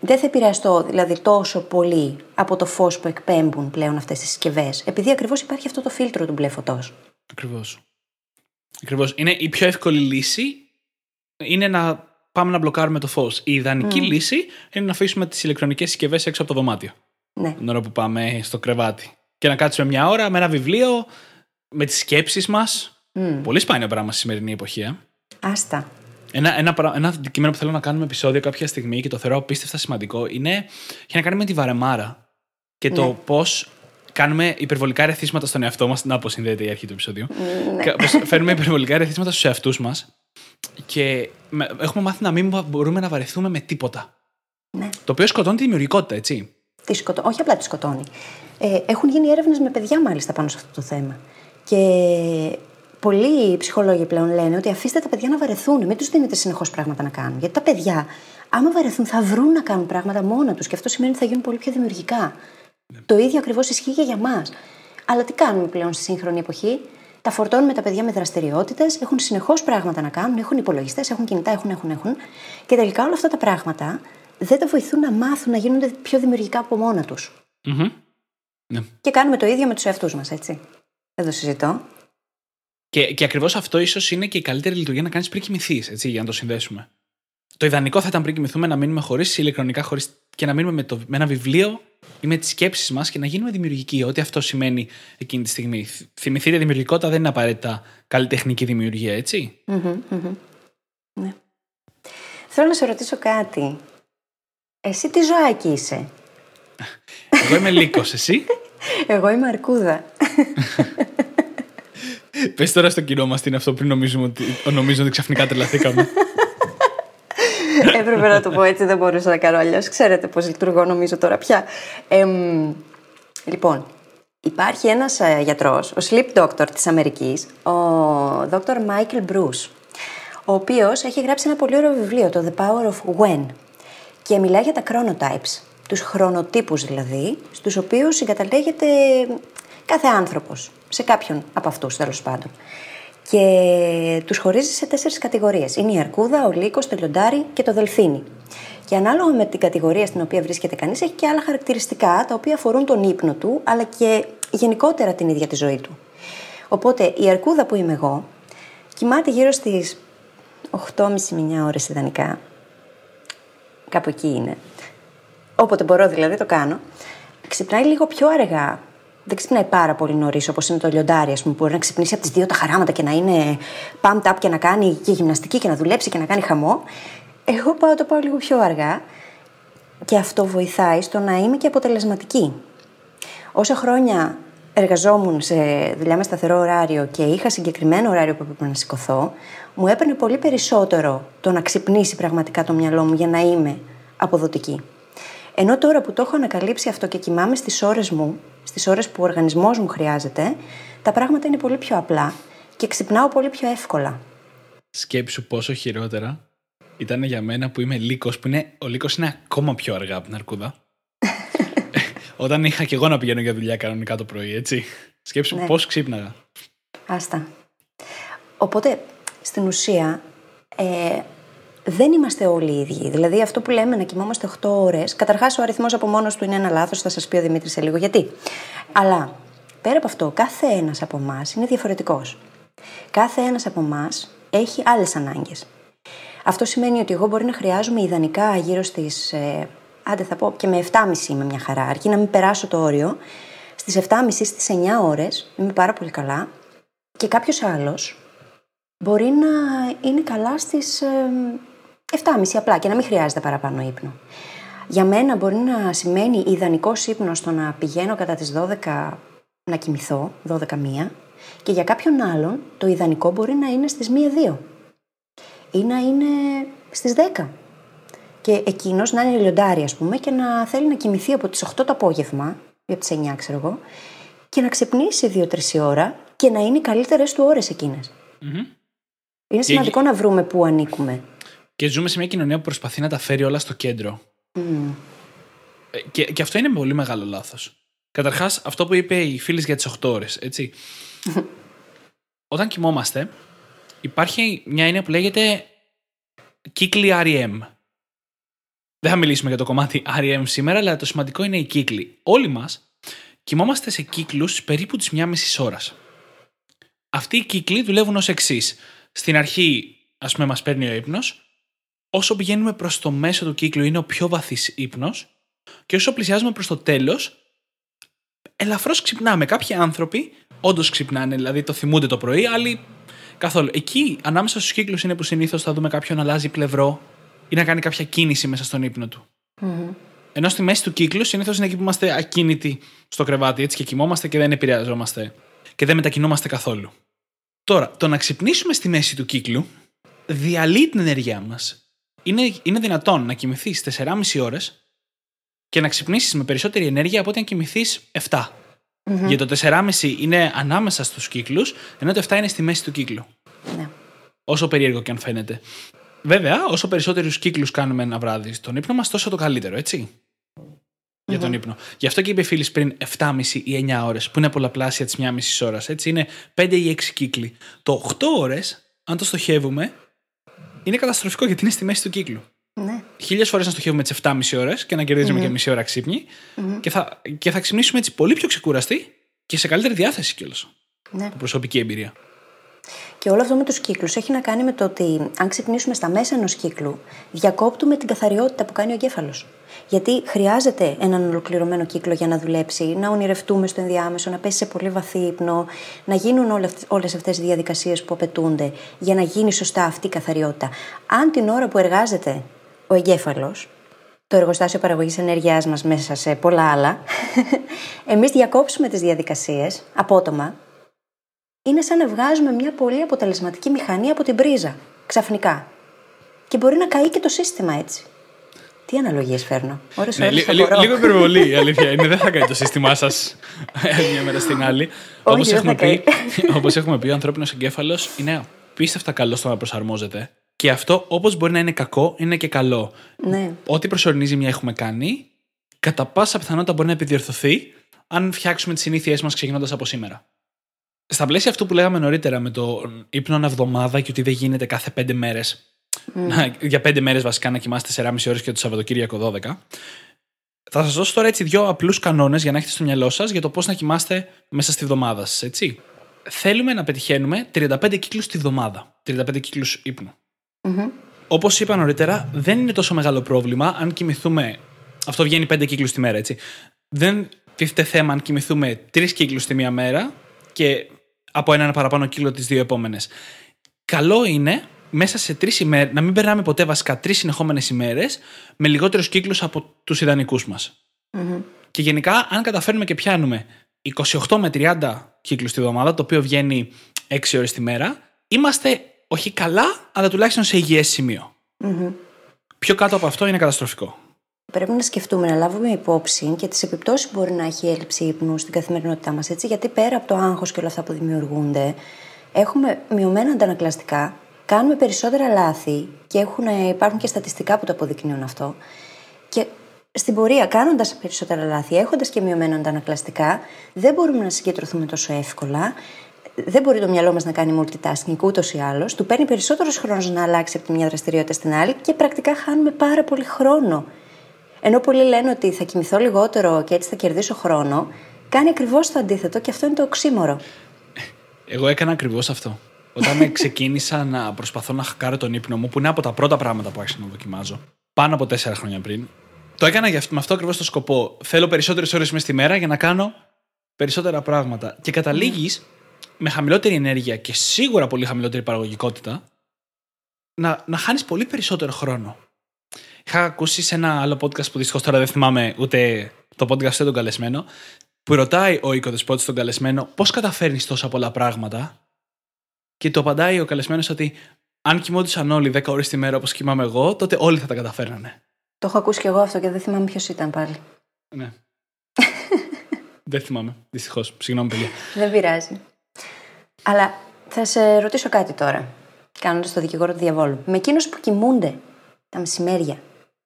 δεν θα επηρεαστώ δηλαδή τόσο πολύ από το φως που εκπέμπουν πλέον αυτές τις συσκευές, επειδή ακριβώς υπάρχει αυτό το φίλτρο του μπλε φωτός. Ακριβώς. Ακριβώς. Είναι η πιο εύκολη λύση είναι να πάμε να μπλοκάρουμε το φως. Η ιδανική λύση είναι να αφήσουμε τις ηλεκτρονικές συσκευές έξω από το δωμάτιο. Ναι. Την ώρα που πάμε στο κρεβάτι. Και να κάτσουμε μια ώρα με ένα βιβλίο, με τις σκέψεις μας. Πολύ σπάνιο πράγμα στη σημερινή εποχή. Ε. Άστα. Ένα, ένα, ένα αντικείμενο που θέλω να κάνουμε επεισόδιο κάποια στιγμή και το θεωρώ απίστευτα σημαντικό είναι έχει να κάνει με τη βαρεμάρα. Και το ναι. πώς κάνουμε υπερβολικά ρεθίσματα στον εαυτό μας. Να αποσυνδέεται η αρχή του επεισόδιου. Ναι. Φέρνουμε υπερβολικά ρεθίσματα στους εαυτούς μας και έχουμε μάθει να μην μπορούμε να βαρεθούμε με τίποτα. Ναι. Το οποίο σκοτώνει τη δημιουργικότητα, έτσι. Τη σκοτώ... Όχι απλά τη σκοτώνει. Ε, έχουν γίνει έρευνες με παιδιά, μάλιστα, πάνω σε αυτό το θέμα. Και πολλοί ψυχολόγοι πλέον λένε ότι αφήστε τα παιδιά να βαρεθούν, μην τους δίνετε συνεχώς πράγματα να κάνουν. Γιατί τα παιδιά, άμα βαρεθούν, θα βρουν να κάνουν πράγματα μόνα τους και αυτό σημαίνει ότι θα γίνουν πολύ πιο δημιουργικά. Το ίδιο ακριβώς ισχύει και για μας. Αλλά τι κάνουμε πλέον στη σύγχρονη εποχή; Τα φορτώνουμε τα παιδιά με δραστηριότητες, έχουν συνεχώς πράγματα να κάνουν, έχουν υπολογιστές, έχουν κινητά, έχουν, έχουν, έχουν. Και τελικά όλα αυτά τα πράγματα δεν τα βοηθούν να μάθουν να γίνονται πιο δημιουργικά από μόνα τους. Mm-hmm. Ναι. Και κάνουμε το ίδιο με τους εαυτούς μας, έτσι. Δεν το συζητώ. Και, και ακριβώς αυτό ίσως είναι και η καλύτερη λειτουργία να κάνεις πριν κοιμηθείς, για να το συνδέσουμε. Το ιδανικό θα ήταν πριν κοιμηθούμε να μείνουμε χωρίς ηλεκτρονικά χωρίς... και να μείνουμε με, το... με ένα βιβλίο ή με τις σκέψεις μας και να γίνουμε δημιουργικοί. Ό,τι αυτό σημαίνει εκείνη τη στιγμή. Θυμηθείτε, δημιουργικότητα δεν είναι απαραίτητα καλλιτεχνική δημιουργία, έτσι; Ναι. Θέλω να σε ρωτήσω κάτι. Εσύ τι ζωάκι είσαι; Εγώ είμαι λύκος, εσύ; Εγώ είμαι αρκούδα. Πες τώρα στο κοινό μας τι είναι αυτό πριν νομίζουμε ότι, νομίζουν ότι ξαφνικά τρελαθήκαμε. Έπρεπε να το πω έτσι, δεν μπορούσα να κάνω αλλιώς. Ξέρετε πώς λειτουργώ, νομίζω τώρα πια. Ε, λοιπόν, υπάρχει ένας ε, γιατρός, ο sleep doctor της Αμερικής, ο Dr. Michael Bruce. ο οποίος έχει γράψει ένα πολύ ωραίο βιβλίο, το The Power of When. Και μιλάει για τα chronotypes, τους χρονοτύπους δηλαδή, στους οποίους συγκαταλέγεται κάθε άνθρωπος, σε κάποιον από αυτούς τέλος πάντων. Και τους χωρίζει σε τέσσερις κατηγορίες. Είναι η αρκούδα, ο λύκος, το λιοντάρι και το δελφίνι. Και ανάλογα με την κατηγορία στην οποία βρίσκεται κανείς, έχει και άλλα χαρακτηριστικά τα οποία αφορούν τον ύπνο του, αλλά και γενικότερα την ίδια τη ζωή του. Οπότε η αρκούδα που είμαι εγώ κοιμάται γύρω στις 8.30 με 9 ώρες ιδανικά. Κάπου εκεί είναι. Όποτε μπορώ δηλαδή το κάνω. Ξυπνάει λίγο πιο αργά. Δεν ξυπνάει πάρα πολύ νωρίς όπως είναι το λιοντάρι, ας πούμε, που μπορεί να ξυπνήσει από τις 2 τα χαράματα και να είναι pumped up και να κάνει και γυμναστική και να δουλέψει και να κάνει χαμό. Εγώ πάω το πάω λίγο πιο αργά και αυτό βοηθάει στο να είμαι και αποτελεσματική. Όσα χρόνια εργαζόμουν σε δουλειά με σταθερό ωράριο και είχα συγκεκριμένο ωράριο που έπρεπε να σηκωθώ, μου έπαιρνε πολύ περισσότερο το να ξυπνήσει πραγματικά το μυαλό μου για να είμαι αποδοτική. Ενώ τώρα που το έχω ανακαλύψει αυτό και κοιμάμαι στις ώρες μου, στις ώρες που ο οργανισμός μου χρειάζεται, τα πράγματα είναι πολύ πιο απλά και ξυπνάω πολύ πιο εύκολα. Σκέψου πόσο χειρότερα ήταν για μένα που είμαι λύκος, που είναι, ο λύκος είναι ακόμα πιο αργά από την αρκούδα. Όταν είχα και εγώ να πηγαίνω για δουλειά κανονικά το πρωί, έτσι. Σκέψου ναι. πώς ξύπναγα. Άστα. Οπότε, στην ουσία, ε, δεν είμαστε όλοι οι ίδιοι. Δηλαδή, αυτό που λέμε να κοιμόμαστε 8 ώρες, καταρχάς ο αριθμός από μόνος του είναι ένα λάθος, θα σας πει ο Δημήτρης σε λίγο γιατί. Αλλά πέρα από αυτό, κάθε ένας από εμάς είναι διαφορετικός. Κάθε ένας από εμάς έχει άλλες ανάγκες. Αυτό σημαίνει ότι εγώ μπορεί να χρειάζομαι ιδανικά γύρω στις. Ε, άντε θα πω και με 7,5 είμαι μια χαρά, αρκεί να μην περάσω το όριο. Στις 7,5 στις 9 ώρες είμαι πάρα πολύ καλά. Και κάποιος άλλος μπορεί να είναι καλά στις ε, 7,5 απλά και να μην χρειάζεται παραπάνω ύπνο. Για μένα μπορεί να σημαίνει ιδανικός ύπνος στο να πηγαίνω κατά τις 12 να κοιμηθώ, 12-1, και για κάποιον άλλον το ιδανικό μπορεί να είναι στις 1-2 ή να είναι στις 10. Και εκείνος να είναι λιοντάρι, ας πούμε, και να θέλει να κοιμηθεί από τις 8 το απόγευμα, ή από τις 9, ξέρω εγώ, και να ξυπνήσει 2-3 ώρα και να είναι οι καλύτερες του ώρες εκείνες. Είναι σημαντικό να βρούμε πού ανήκουμε. Και ζούμε σε μια κοινωνία που προσπαθεί να τα φέρει όλα στο κέντρο. Mm. Και, και αυτό είναι πολύ μεγάλο λάθος. Καταρχάς, αυτό που είπε η φίλης για τις 8 ώρες, έτσι. Όταν κοιμόμαστε, υπάρχει μια έννοια που λέγεται κύκλοι REM. Δεν θα μιλήσουμε για το κομμάτι REM σήμερα, αλλά το σημαντικό είναι οι κύκλοι. Όλοι μας κοιμόμαστε σε κύκλους περίπου της μία μισή ώρας. Αυτοί οι κύκλοι δουλεύουν ως εξής. Στην αρχή, ας πούμε, μας παίρνει ο ύπνος. Όσο πηγαίνουμε προς το μέσο του κύκλου, είναι ο πιο βαθύς ύπνος. Και όσο πλησιάζουμε προς το τέλος, ελαφρώς ξυπνάμε. Κάποιοι άνθρωποι όντως ξυπνάνε, δηλαδή το θυμούνται το πρωί, άλλοι Καθόλου. Εκεί, ανάμεσα στους κύκλους, είναι που συνήθως θα δούμε κάποιον να αλλάζει πλευρό ή να κάνει κάποια κίνηση μέσα στον ύπνο του. Mm-hmm. Ενώ στη μέση του κύκλου, συνήθως είναι εκεί που είμαστε ακίνητοι στο κρεβάτι έτσι και κοιμόμαστε και δεν επηρεαζόμαστε και δεν μετακινούμαστε καθόλου. Τώρα, το να ξυπνήσουμε στη μέση του κύκλου διαλύει την ενέργειά μας. Είναι, είναι δυνατόν να κοιμηθείς 4,5 ώρες και να ξυπνήσεις με περισσότερη ενέργεια από ότι αν κοιμηθείς 7. Mm-hmm. Για το 4,5 είναι ανάμεσα στους κύκλους, ενώ το 7 είναι στη μέση του κύκλου. Ναι. Όσο περίεργο και αν φαίνεται. Βέβαια, όσο περισσότερους κύκλους κάνουμε ένα βράδυ στον ύπνο μας, τόσο το καλύτερο, έτσι. Για τον ύπνο. Γι' αυτό και είπε φίλης πριν 7,5 ή 9 ώρες, που είναι πολλαπλάσια της μία μισή ώρας. Έτσι είναι 5 ή 6 κύκλοι. Το 8 ώρες, αν το στοχεύουμε, είναι καταστροφικό γιατί είναι στη μέση του κύκλου. Ναι. Χίλιες φορές να στοχεύουμε τις 7,5 ώρες και να κερδίζουμε mm-hmm. και μισή ώρα ξύπνη. Mm-hmm. Και, θα, και θα ξυπνήσουμε έτσι πολύ πιο ξεκουραστοί και σε καλύτερη διάθεση κιόλας. Ναι. Προσωπική εμπειρία. Και όλο αυτό με τους κύκλους έχει να κάνει με το ότι αν ξυπνήσουμε στα μέσα ενός κύκλου, διακόπτουμε την καθαριότητα που κάνει ο εγκέφαλος. Γιατί χρειάζεται έναν ολοκληρωμένο κύκλο για να δουλέψει, να ονειρευτούμε στο ενδιάμεσο, να πέσει σε πολύ βαθύ ύπνο, να γίνουν όλες αυτές οι διαδικασίες που απαιτούνται για να γίνει σωστά αυτή η καθαριότητα. Αν την ώρα που εργάζεται ο εγκέφαλος, το εργοστάσιο παραγωγής ενέργειάς μας μέσα σε πολλά άλλα, εμείς διακόψουμε τις διαδικασίες απότομα, είναι σαν να βγάζουμε μια πολύ αποτελεσματική μηχανή από την πρίζα, ξαφνικά. Και μπορεί να καεί και το σύστημα έτσι. Τι αναλογίες φέρνω; Ώρες, ναι, ώρες λίγο, λίγο υπερβολή η αλήθεια είναι. Δεν θα κάνει το σύστημά σας μια μέρα στην άλλη. Όπως έχουμε, πει, όπως έχουμε πει, ο ανθρώπινος εγκέφαλος είναι απίστευτα καλό στο να προσαρμόζεται. Και αυτό, όπως μπορεί να είναι κακό, είναι και καλό. Ναι. Ό,τι προσωρινή ζημιά έχουμε κάνει, κατά πάσα πιθανότητα μπορεί να επιδιορθωθεί αν φτιάξουμε τις συνήθειές μας ξεκινώντας από σήμερα. Στα πλαίσια αυτού που λέγαμε νωρίτερα με το ύπνο ένα εβδομάδα και ότι δεν γίνεται κάθε πέντε μέρες. Για πέντε μέρες βασικά να κοιμάστε 4,5 ώρες και το Σαββατοκύριακο 12. Θα σας δώσω τώρα έτσι δύο απλούς κανόνες για να έχετε στο μυαλό σας για το πώς να κοιμάστε μέσα στη βδομάδα σας, έτσι. Θέλουμε να πετυχαίνουμε 35 κύκλους τη βδομάδα. 35 κύκλους ύπνου. Όπως είπα νωρίτερα, δεν είναι τόσο μεγάλο πρόβλημα αν κοιμηθούμε. Αυτό βγαίνει 5 κύκλους τη μέρα, έτσι. Δεν τίθεται θέμα αν κοιμηθούμε 3 κύκλους τη μία μέρα και από έναν παραπάνω κύκλο τις δύο επόμενες. Καλό είναι μέσα σε τρεις ημέρες να μην περνάμε ποτέ βασικά τρεις συνεχόμενες ημέρες με λιγότερους κύκλους από τους ιδανικούς μας. Και γενικά, αν καταφέρνουμε και πιάνουμε 28 με 30 κύκλους τη βδομάδα, το οποίο βγαίνει 6 ώρες τη μέρα, είμαστε όχι καλά, αλλά τουλάχιστον σε υγιές σημείο. Πιο κάτω από αυτό είναι καταστροφικό. Πρέπει να σκεφτούμε, να λάβουμε υπόψη και τις επιπτώσεις που μπορεί να έχει η έλλειψη ύπνου στην καθημερινότητά μας. Γιατί πέρα από το άγχος και όλα αυτά που δημιουργούνται, έχουμε μειωμένα αντανακλαστικά, κάνουμε περισσότερα λάθη και έχουν, υπάρχουν και στατιστικά που το αποδεικνύουν αυτό. Και στην πορεία, κάνοντας περισσότερα λάθη, έχοντας και μειωμένα αντανακλαστικά, δεν μπορούμε να συγκεντρωθούμε τόσο εύκολα. Δεν μπορεί το μυαλό μας να κάνει multitasking ούτως ή άλλως. Του παίρνει περισσότερος χρόνος να αλλάξει από τη μια δραστηριότητα στην άλλη και πρακτικά χάνουμε πάρα πολύ χρόνο. Ενώ πολλοί λένε ότι θα κοιμηθώ λιγότερο και έτσι θα κερδίσω χρόνο, κάνει ακριβώς το αντίθετο και αυτό είναι το οξύμορο. Εγώ έκανα ακριβώς αυτό. Όταν ξεκίνησα να προσπαθώ να χακάρω τον ύπνο μου, που είναι από τα πρώτα πράγματα που άρχισα να δοκιμάζω, πάνω από τέσσερα χρόνια πριν, το έκανα για αυτό, με αυτό ακριβώς το σκοπό. Θέλω περισσότερες ώρες μέσα στη μέρα για να κάνω περισσότερα πράγματα. Και καταλήγεις με χαμηλότερη ενέργεια και σίγουρα πολύ χαμηλότερη παραγωγικότητα να, να χάνεις πολύ περισσότερο χρόνο. Είχα ακούσει σε ένα άλλο podcast που δυστυχώς τώρα δεν θυμάμαι ούτε το podcast ούτε τον καλεσμένο, που ρωτάει ο οικοδεσπότης τον καλεσμένο πώς καταφέρνεις τόσα πολλά πράγματα. Και το απαντάει ο καλεσμένος ότι αν κοιμόντουσαν όλοι 10 ώρες τη μέρα όπως κοιμάμαι εγώ, τότε όλοι θα τα καταφέρνανε. Το έχω ακούσει και εγώ αυτό και δεν θυμάμαι ποιος ήταν πάλι. Ναι. δεν θυμάμαι. Δυστυχώς. Συγγνώμη, παιδιά. Δεν πειράζει. Αλλά θα σε ρωτήσω κάτι τώρα. Κάνοντας το δικηγόρο του διαβόλου. Με εκείνους που κοιμούνται τα μεσημέρια,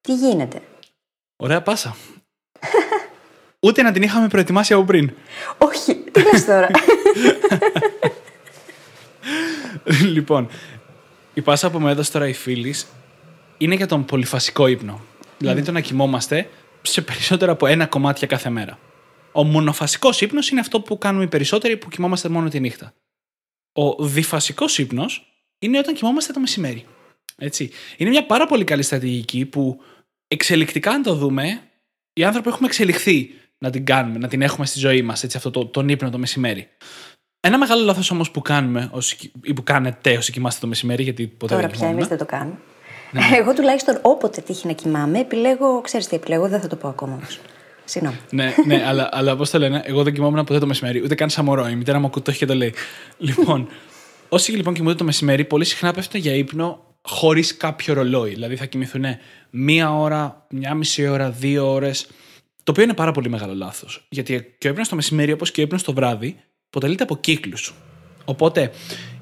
τι γίνεται; Ωραία πάσα. Ούτε να την είχαμε προετοιμάσει από πριν. Όχι, τι λες τώρα. λοιπόν, η πάσα που μου έδωσε τώρα η φίλης είναι για τον πολυφασικό ύπνο. Δηλαδή το να κοιμόμαστε σε περισσότερα από ένα κομμάτια κάθε μέρα. Ο μονοφασικός ύπνος είναι αυτό που κάνουμε οι περισσότεροι που κοιμόμαστε μόνο τη νύχτα. Ο διφασικός ύπνος είναι όταν κοιμόμαστε το μεσημέρι. Έτσι. Είναι μια πάρα πολύ καλή στρατηγική που εξελικτικά, αν το δούμε, οι άνθρωποι έχουμε εξελιχθεί να την κάνουμε, να την έχουμε στη ζωή μας, αυτό το, τον ύπνο το μεσημέρι. Ένα μεγάλο λάθος όμως που κάνουμε, όσοι, ή που κάνετε όσοι κοιμάστε το μεσημέρι, γιατί ποτέ Τώρα δεν πια εμείς δεν το κάνουμε. Ναι. Εγώ τουλάχιστον όποτε τύχει να κοιμάμαι, επιλέγω, ξέρεις τι επιλέγω, δεν θα το πω ακόμα όμως. Συγγνώμη. ναι, ναι, αλλά, αλλά πώ το λένε, εγώ δεν κοιμόμουν ποτέ το μεσημέρι, ούτε καν σαν μωρό. Η μητέρα μου το έχει και το λέει. λοιπόν, όσοι λοιπόν κοιμούνται το μεσημέρι, πολύ συχνά πέφτουν για ύπνο χωρίς κάποιο ρολόι. Δηλαδή θα κοιμηθούν μία ώρα, μία μισή ώρα, δύο ώρες. Το οποίο είναι πάρα πολύ μεγάλο λάθος. Γιατί και ο ύπνος το μεσημέρι, όπως και ο ύπνος το βράδυ, αποτελείται από κύκλους. Οπότε,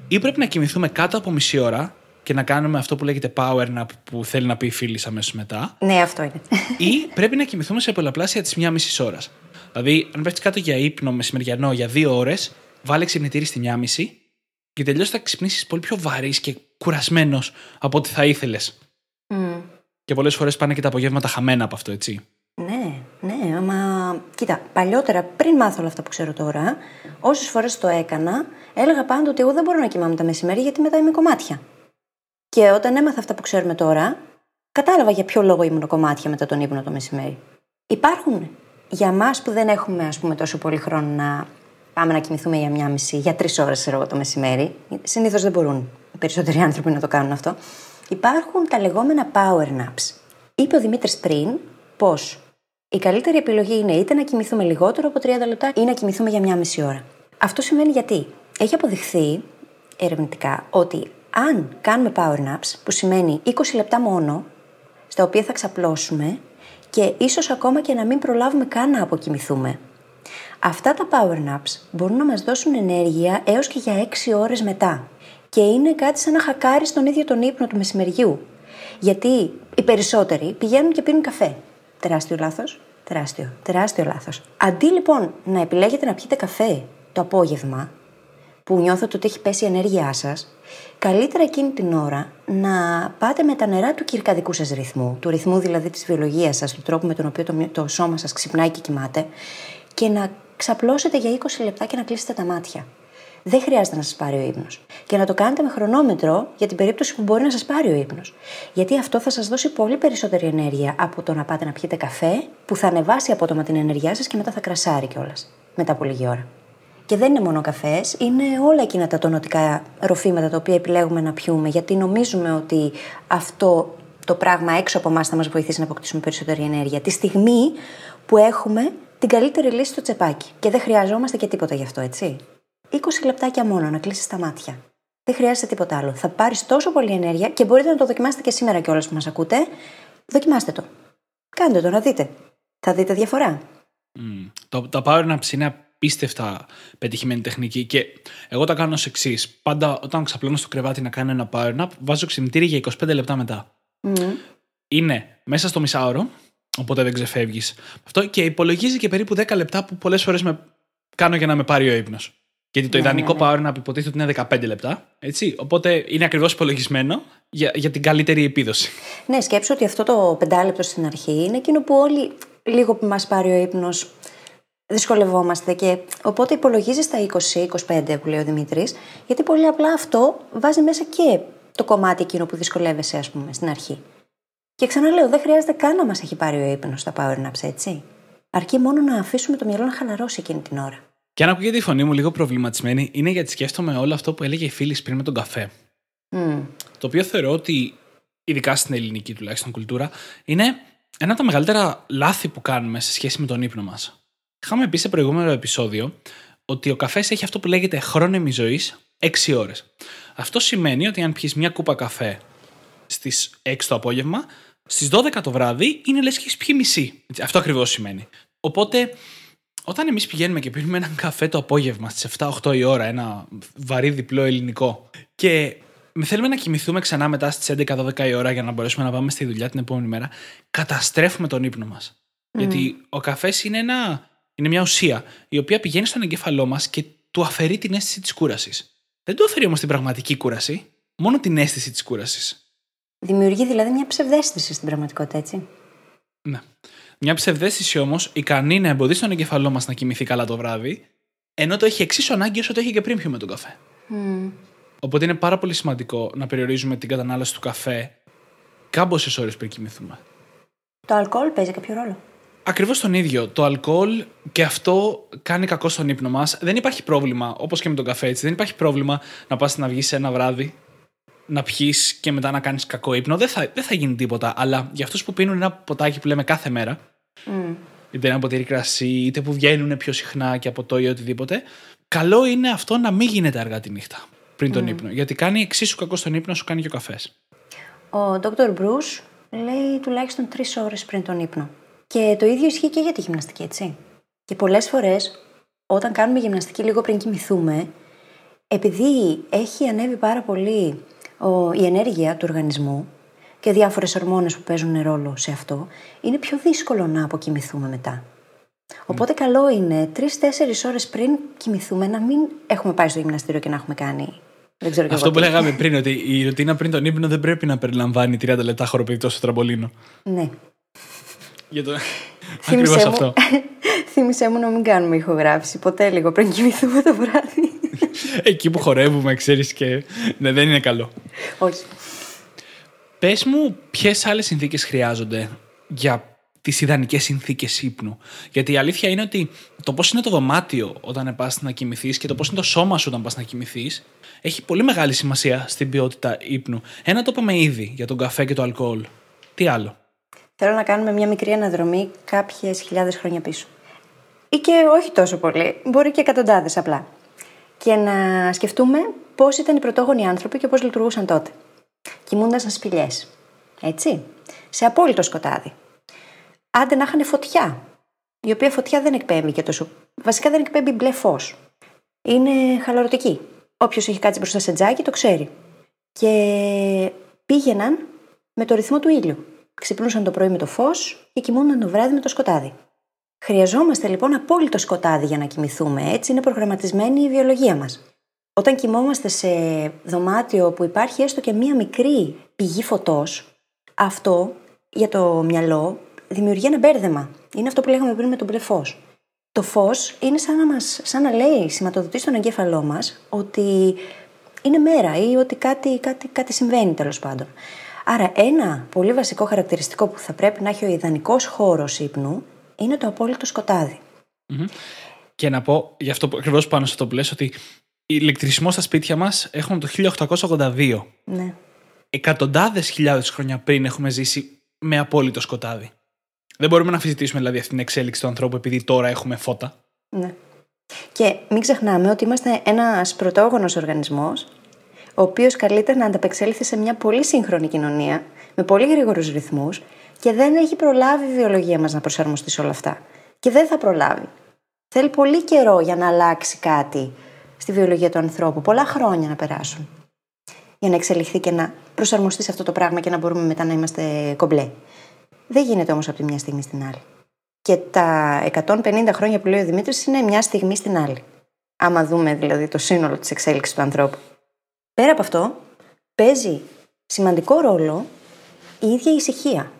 ή πρέπει να κοιμηθούμε κάτω από μισή ώρα και να κάνουμε αυτό που λέγεται power nap που θέλει να πει η φίλη αμέσως μετά. Ναι, αυτό είναι. Ή πρέπει να κοιμηθούμε σε πολλαπλάσια της μία μισής ώρας. Δηλαδή, αν πέφτεις κάτω για ύπνο μεσημεριανό για δύο ώρες, βάλε ξυπνητήρι στη μία μισή και τελειώς θα ξυπνήσεις πολύ πιο βαρύς και κουρασμένος από ό,τι θα ήθελες. Mm. Και πολλές φορές πάνε και τα απογεύματα χαμένα από αυτό, έτσι. Ναι, ναι, μα κοίτα, παλιότερα πριν μάθω όλα αυτά που ξέρω τώρα, όσες φορές το έκανα, έλεγα πάντα ότι εγώ δεν μπορώ να κοιμάμαι τα μεσημέρι γιατί μετά είμαι κομμάτια. Και όταν έμαθα αυτά που ξέρουμε τώρα, κατάλαβα για ποιο λόγο ήμουν κομμάτια μετά τον ύπνο το μεσημέρι. Υπάρχουν για εμά που δεν έχουμε ας πούμε, τόσο πολύ χρόνο να πάμε να κοιμηθούμε για μία μισή, για τρεις ώρες το μεσημέρι. Συνήθως δεν μπορούν οι περισσότεροι άνθρωποι να το κάνουν αυτό. Υπάρχουν τα λεγόμενα power naps. Είπε ο Δημήτρης πριν πως η καλύτερη επιλογή είναι είτε να κοιμηθούμε λιγότερο από 30 λεπτά ή να κοιμηθούμε για μία μισή ώρα. Αυτό σημαίνει γιατί. Έχει αποδειχθεί ερευνητικά ότι αν κάνουμε power naps, που σημαίνει 20 λεπτά μόνο, στα οποία θα ξαπλώσουμε και ίσως ακόμα και να μην προλάβουμε καν να αποκοιμηθούμε. Αυτά τα power naps μπορούν να μας δώσουν ενέργεια έως και για 6 ώρες μετά. Και είναι κάτι σαν να χακάρεις τον ίδιο τον ύπνο του μεσημεριού. Γιατί οι περισσότεροι πηγαίνουν και πίνουν καφέ. Τεράστιο λάθος. Τεράστιο. Τεράστιο λάθος. Αντί λοιπόν να επιλέγετε να πιείτε καφέ το απόγευμα, που νιώθετε ότι έχει πέσει η ενέργειά σας, καλύτερα εκείνη την ώρα να πάτε με τα νερά του κυρκαδικού σας ρυθμού, του ρυθμού δηλαδή της βιολογίας σας, του τρόπου με τον οποίο το, το σώμα σας ξυπνάει και κοιμάται, και να ξαπλώσετε για 20 λεπτά και να κλείσετε τα μάτια. Δεν χρειάζεται να σας πάρει ο ύπνος. Και να το κάνετε με χρονόμετρο για την περίπτωση που μπορεί να σας πάρει ο ύπνος. Γιατί αυτό θα σας δώσει πολύ περισσότερη ενέργεια από το να πάτε να πιείτε καφέ, που θα ανεβάσει απότομα την ενέργειά σας και μετά θα κρασάρει κιόλας. Μετά από λίγη ώρα. Και δεν είναι μόνο καφές, είναι όλα εκείνα τα τονωτικά ροφήματα τα οποία επιλέγουμε να πιούμε, γιατί νομίζουμε ότι αυτό το πράγμα έξω από εμάς θα μας βοηθήσει να αποκτήσουμε περισσότερη ενέργεια. Τη στιγμή που έχουμε την καλύτερη λύση στο τσεπάκι. Και δεν χρειαζόμαστε και τίποτα γι' αυτό, έτσι. 20 λεπτάκια μόνο να κλείσεις τα μάτια. Δεν χρειάζεται τίποτα άλλο. Θα πάρεις τόσο πολύ ενέργεια και μπορείτε να το δοκιμάσετε και σήμερα κιόλας που μας ακούτε. Δοκιμάστε το. Κάντε το να δείτε. Θα δείτε διαφορά. Mm. Το, τα power naps είναι απίστευτα πετυχημένη τεχνική και εγώ τα κάνω ως εξής. Πάντα όταν ξαπλώνω στο κρεβάτι να κάνω ένα power nap, βάζω ξυπνητήρι για 25 λεπτά μετά. Mm. Είναι μέσα στο μισάωρο, οπότε δεν ξεφεύγεις. Αυτό και υπολογίζει και περίπου 10 λεπτά που πολλές φορές με κάνω για να με πάρει ο ύπνος. Γιατί το Ναι, ιδανικό ναι, ναι. power nap υποτίθεται ότι είναι 15 λεπτά. Έτσι, οπότε είναι ακριβώς υπολογισμένο για, για την καλύτερη επίδοση. Ναι, σκέψω ότι αυτό το πεντάλεπτο στην αρχή είναι εκείνο που όλοι λίγο που μας πάρει ο ύπνος δυσκολευόμαστε. Και οπότε υπολογίζεις τα 20-25 που λέει ο Δημήτρης, γιατί πολύ απλά αυτό βάζει μέσα και το κομμάτι εκείνο που δυσκολεύεσαι, ας πούμε, στην αρχή. Και ξαναλέω, δεν χρειάζεται καν να μας έχει πάρει ο ύπνος στα power naps, έτσι. Αρκεί μόνο να αφήσουμε το μυαλό να χαλαρώσει εκείνη την ώρα. Και αν ακούγεται η φωνή μου λίγο προβληματισμένη, είναι γιατί σκέφτομαι όλο αυτό που έλεγε η φίλη πριν με τον καφέ. Μμ. Το οποίο θεωρώ ότι, ειδικά στην ελληνική τουλάχιστον κουλτούρα, είναι ένα από τα μεγαλύτερα λάθη που κάνουμε σε σχέση με τον ύπνο μας. Είχαμε πει σε προηγούμενο επεισόδιο ότι ο καφές έχει αυτό που λέγεται χρόνο ζωής 6 ώρες. Αυτό σημαίνει ότι αν πιεις μια κούπα καφέ στις 6 το απόγευμα, στις 12 το βράδυ είναι λες και έχεις πιει μισή. Έτσι, Αυτό ακριβώς σημαίνει. Οπότε, όταν εμείς πηγαίνουμε και πίνουμε έναν καφέ το απόγευμα στις 7-8 η ώρα, ένα βαρύ διπλό ελληνικό, και με θέλουμε να κοιμηθούμε ξανά μετά στις 11-12 η ώρα για να μπορέσουμε να πάμε στη δουλειά την επόμενη μέρα, καταστρέφουμε τον ύπνο μας. Γιατί ο καφές είναι, ένα, είναι μια ουσία η οποία πηγαίνει στον εγκέφαλό μας και του αφαιρεί την αίσθηση της κούρασης. Δεν του αφαιρεί όμως την πραγματική κούραση, μόνο την αίσθηση της κούρασης. Δημιουργεί δηλαδή μια ψευδέστηση στην πραγματικότητα, έτσι. Ναι. Μια ψευδέστηση όμως ικανή να εμποδίσει τον εγκεφαλό μας να κοιμηθεί καλά το βράδυ, ενώ το έχει εξίσου ανάγκη όσο το έχει και πριν πιούμε τον καφέ. Μμ. Οπότε είναι πάρα πολύ σημαντικό να περιορίζουμε την κατανάλωση του καφέ κάμποσε ώρες πριν κοιμηθούμε. Το αλκοόλ παίζει κάποιο ρόλο; Ακριβώς τον ίδιο. Το αλκοόλ και αυτό κάνει κακό στον ύπνο μας. Δεν υπάρχει πρόβλημα, όπως και με τον καφέ, έτσι. Δεν υπάρχει πρόβλημα να πας να βγεις ένα βράδυ, να πιει και μετά να κάνεις κακό ύπνο. Δεν θα, δεν θα γίνει τίποτα. Αλλά για αυτούς που πίνουν ένα ποτάκι που λέμε κάθε μέρα, Μμ. είτε ένα ποτήρι κρασί, είτε που βγαίνουν πιο συχνά και από το ή οτιδήποτε, καλό είναι αυτό να μην γίνεται αργά τη νύχτα πριν τον ύπνο. Γιατί κάνει εξίσου κακό στον ύπνο, σου κάνει και ο καφές. Ο Dr. Bruce λέει τουλάχιστον τρεις ώρες πριν τον ύπνο. Και το ίδιο ισχύει και για τη γυμναστική, έτσι. Και πολλές φορές, όταν κάνουμε γυμναστική λίγο πριν κοιμηθούμε, επειδή έχει ανέβει πάρα πολύ ο, η ενέργεια του οργανισμού και διάφορες ορμόνες που παίζουν ρόλο σε αυτό, είναι πιο δύσκολο να αποκοιμηθούμε μετά. Οπότε καλό είναι τρει-τέσσερι ώρες πριν κοιμηθούμε να μην έχουμε πάει στο γυμναστήριο και να έχουμε κάνει. Δεν ξέρω κι Αυτό εγώ που τι. λέγαμε πριν, ότι η ρουτίνα πριν τον ύπνο δεν πρέπει να περιλαμβάνει 30 λεπτά χοροπηδητό στο τραμπολίνο. Ναι. Για το... Ακριβώς Θύμησέ μου, αυτό. θύμησέ μου να μην κάνουμε ηχογράφηση ποτέ λίγο πριν κοιμηθούμε το βράδυ. Εκεί που χορεύουμε, ξέρεις και. Ναι, δεν είναι καλό. Όχι. Πες μου, ποιες άλλες συνθήκες χρειάζονται για τις ιδανικές συνθήκες ύπνου; Γιατί η αλήθεια είναι ότι το πώς είναι το δωμάτιο όταν πας να κοιμηθείς και το πώς είναι το σώμα σου όταν πας να κοιμηθείς έχει πολύ μεγάλη σημασία στην ποιότητα ύπνου. Ένα το είπαμε ήδη για τον καφέ και το αλκοόλ. Τι άλλο; Θέλω να κάνουμε μια μικρή αναδρομή κάποιες χιλιάδες χρόνια πίσω. Ή και όχι τόσο πολύ, μπορεί και εκατοντάδες απλά. Και να σκεφτούμε πώς ήταν οι πρωτόγονοι άνθρωποι και πώς λειτουργούσαν τότε. Κοιμούνταν σαν σπηλιές. Έτσι. Σε απόλυτο σκοτάδι. Άντε να είχαν φωτιά. Η οποία φωτιά δεν εκπέμπει και τόσο. Βασικά δεν εκπέμπει μπλε φως. Είναι χαλαρωτική. Όποιος έχει κάτσει μπροστά σε τζάκι το ξέρει. Και πήγαιναν με το ρυθμό του ήλιου. Ξυπνούσαν το πρωί με το φως και κοιμούνταν το βράδυ με το σκοτάδι. Χρειαζόμαστε λοιπόν απόλυτο σκοτάδι για να κοιμηθούμε. Έτσι είναι προγραμματισμένη η βιολογία μας. Όταν κοιμόμαστε σε δωμάτιο που υπάρχει έστω και μία μικρή πηγή φωτός, αυτό για το μυαλό δημιουργεί ένα μπέρδεμα. Είναι αυτό που λέγαμε πριν με το μπλε φω. Το φως είναι σαν να, μας, σαν να λέει, σηματοδοτεί στον εγκέφαλό μας ότι είναι μέρα ή ότι κάτι, κάτι, κάτι συμβαίνει τέλος πάντων. Άρα, ένα πολύ βασικό χαρακτηριστικό που θα πρέπει να έχει ο ιδανικός χώρος ύπνου είναι το απόλυτο Και να πω, γι' αυτό ακριβώς πάνω σε αυτό που λες, ότι ηλεκτρισμό στα σπίτια μας έχουμε το 1882. Ναι. Εκατοντάδες χιλιάδες χρόνια πριν έχουμε ζήσει με απόλυτο σκοτάδι. Δεν μπορούμε να αμφισβητήσουμε δηλαδή αυτή την εξέλιξη του ανθρώπου επειδή τώρα έχουμε φώτα. Ναι. Και μην ξεχνάμε ότι είμαστε ένας πρωτόγονος οργανισμός, ο οποίος καλείται να ανταπεξέλθει σε μια πολύ σύγχρονη κοινωνία, με πολύ γρήγορους ρυθμούς και δεν έχει προλάβει η βιολογία μας να προσαρμοστεί σε όλα αυτά. Και δεν θα προλάβει. Θέλει πολύ καιρό για να αλλάξει κάτι στη βιολογία του ανθρώπου, πολλά χρόνια να περάσουν. Για να εξελιχθεί και να προσαρμοστεί σε αυτό το πράγμα και να μπορούμε μετά να είμαστε κομπλέ. Δεν γίνεται όμως από τη μια στιγμή στην άλλη. Και τα 150 χρόνια που λέει ο Δημήτρης είναι μια στιγμή στην άλλη. Άμα δούμε δηλαδή το σύνολο της εξέλιξης του ανθρώπου. Πέρα από αυτό, παίζει σημαντικό ρόλο η ίδια η ησυχία.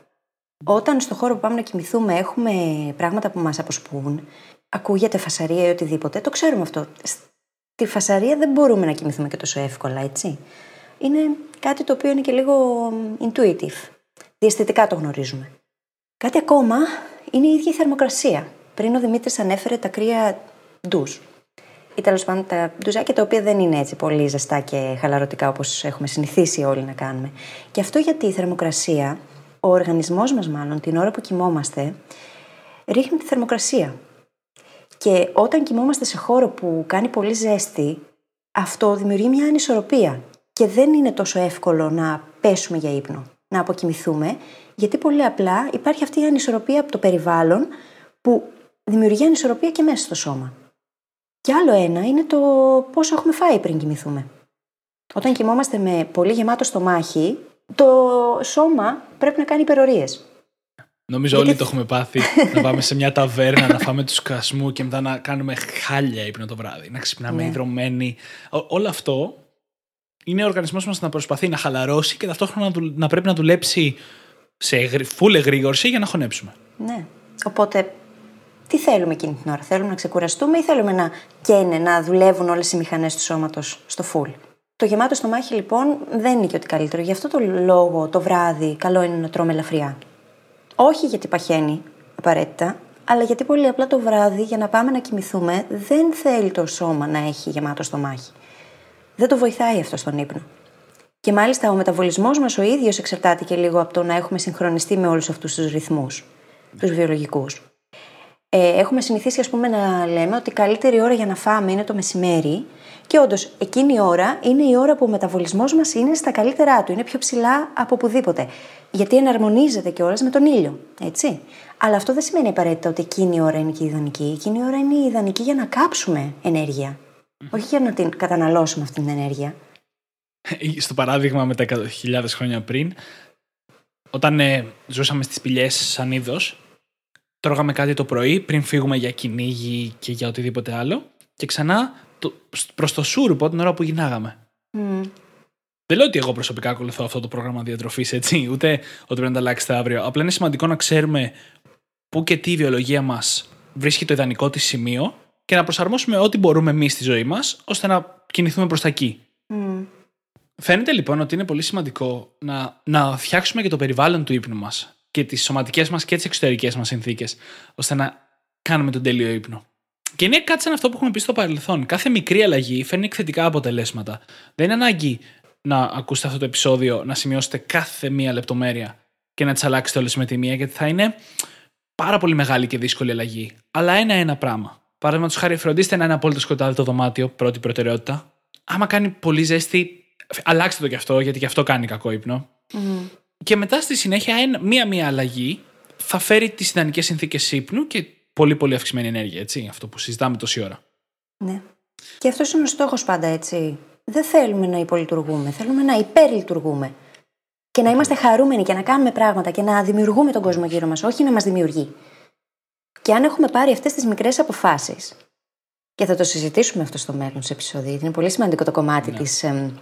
Όταν στο χώρο που πάμε να κοιμηθούμε έχουμε πράγματα που μας αποσπούν, ακούγεται φασαρία ή οτιδήποτε, το ξέρουμε αυτό. Στη φασαρία δεν μπορούμε να κοιμηθούμε και τόσο εύκολα, έτσι. Είναι κάτι το οποίο είναι και λίγο intuitive. Διαισθητικά το γνωρίζουμε. Κάτι ακόμα είναι η ίδια η θερμοκρασία. Πριν ο Δημήτρης ανέφερε τα κρύα ντους. Ή τέλος πάντων τα ντουζάκια τα οποία δεν είναι έτσι πολύ ζεστά και χαλαρωτικά όπως έχουμε συνηθίσει όλοι να κάνουμε. Και αυτό γιατί η θερμοκρασία, ο οργανισμός μας μάλλον την ώρα που κοιμόμαστε, ρίχνει τη θερμοκρασία. Και όταν κοιμόμαστε σε χώρο που κάνει πολύ ζέστη, αυτό δημιουργεί μια ανισορροπία. Και δεν είναι τόσο εύκολο να πέσουμε για ύπνο, να αποκοιμηθούμε, γιατί πολύ απλά υπάρχει αυτή η ανισορροπία από το περιβάλλον που δημιουργεί ανισορροπία και μέσα στο σώμα. Και άλλο ένα είναι το πόσο έχουμε φάει πριν κοιμηθούμε. Όταν κοιμόμαστε με πολύ γεμάτο στομάχι, το σώμα πρέπει να κάνει υπερορίες. Νομίζω όλοι το έχουμε πάθει. να πάμε σε μια ταβέρνα, να φάμε τους κασμού και μετά να κάνουμε χάλια ύπνο το βράδυ. Να ξυπνάμε ναι. υδρωμένοι. όλο αυτό είναι ο οργανισμός μας να προσπαθεί να χαλαρώσει και ταυτόχρονα να πρέπει να δουλέψει σε φούλε εγρήγορση για να χωνέψουμε. Ναι. Οπότε, τι θέλουμε εκείνη την ώρα, Θέλουμε να ξεκουραστούμε ή θέλουμε να καίνε, να δουλεύουν όλες οι μηχανές του σώματος στο φουλ. Το γεμάτο στο μάχη λοιπόν δεν είναι και ότι καλύτερο. Γι' αυτό το λόγο το βράδυ καλό είναι να τρώμε ελαφριά. Όχι γιατί παχαίνει απαραίτητα, αλλά γιατί πολύ απλά το βράδυ για να πάμε να κοιμηθούμε δεν θέλει το σώμα να έχει γεμάτο στο μάχη. Δεν το βοηθάει αυτό στον ύπνο. Και μάλιστα ο μεταβολισμός μας ο ίδιος εξαρτάται και λίγο από το να έχουμε συγχρονιστεί με όλους αυτούς τους ρυθμούς, τους βιολογικούς. Ε, έχουμε συνηθίσει, ας πούμε, να λέμε ότι η καλύτερη ώρα για να φάμε είναι το μεσημέρι. Και όντως, εκείνη η ώρα είναι η ώρα που ο μεταβολισμός μας είναι στα καλύτερά του, είναι πιο ψηλά από οπουδήποτε. Γιατί εναρμονίζεται κιόλας με τον ήλιο. Έτσι. Αλλά αυτό δεν σημαίνει απαραίτητα ότι εκείνη η ώρα είναι και ιδανική. Εκείνη η ώρα είναι η ιδανική για να κάψουμε ενέργεια. Όχι για να την καταναλώσουμε αυτή την ενέργεια. Στο παράδειγμα με τα 100.000 χρόνια πριν, όταν ε, ζούσαμε στις πηλιές σαν είδος, τρώγαμε κάτι το πρωί πριν φύγουμε για κυνήγι και για οτιδήποτε άλλο και ξανά το, προς το σούρουπο την ώρα που γυρνάγαμε. Mm. Δεν λέω ότι εγώ προσωπικά ακολουθώ αυτό το πρόγραμμα διατροφής, έτσι, ούτε ότι πρέπει να τα αλλάξετε αύριο. Απλά είναι σημαντικό να ξέρουμε πού και τι η βιολογία μας βρίσκει το ιδανικό της σημείο και να προσαρμόσουμε ό,τι μπορούμε εμείς στη ζωή μας, ώστε να κινηθούμε προς τα εκεί. Mm. Φαίνεται λοιπόν ότι είναι πολύ σημαντικό να, να φτιάξουμε και το περιβάλλον του ύπνου μας και τις σωματικές μας και τις εξωτερικές μας συνθήκες, ώστε να κάνουμε τον τέλειο ύπνο. Και είναι κάτι σαν αυτό που έχουμε πει στο παρελθόν. Κάθε μικρή αλλαγή φέρνει εκθετικά αποτελέσματα. Δεν είναι ανάγκη να ακούσετε αυτό το επεισόδιο, να σημειώσετε κάθε μία λεπτομέρεια και να τις αλλάξετε όλες με τη μία, γιατί θα είναι πάρα πολύ μεγάλη και δύσκολη αλλαγή. Αλλά ένα-ένα πράγμα. Παραδείγματος χάρη, φροντίστε να είναι απόλυτο σκοτάδι το δωμάτιο, πρώτη προτεραιότητα. Άμα κάνει πολύ ζέστη, αλλάξτε το κι αυτό, γιατί κι αυτό κάνει κακό ύπνο. Mm. Και μετά στη συνέχεια, μία-μία αλλαγή θα φέρει τις ιδανικές συνθήκες ύπνου και πολύ πολύ αυξημένη ενέργεια, έτσι. Αυτό που συζητάμε τόση ώρα. Ναι. Και αυτός είναι ο στόχος πάντα, έτσι. Δεν θέλουμε να υπολειτουργούμε, θέλουμε να υπερλειτουργούμε. Και να είμαστε χαρούμενοι και να κάνουμε πράγματα και να δημιουργούμε τον κόσμο γύρω μας, όχι να μας δημιουργεί. Και αν έχουμε πάρει αυτές τις μικρές αποφάσεις, και θα το συζητήσουμε αυτό στο μέλλον σε επεισόδιο, γιατί είναι πολύ σημαντικό το κομμάτι ναι. της ε,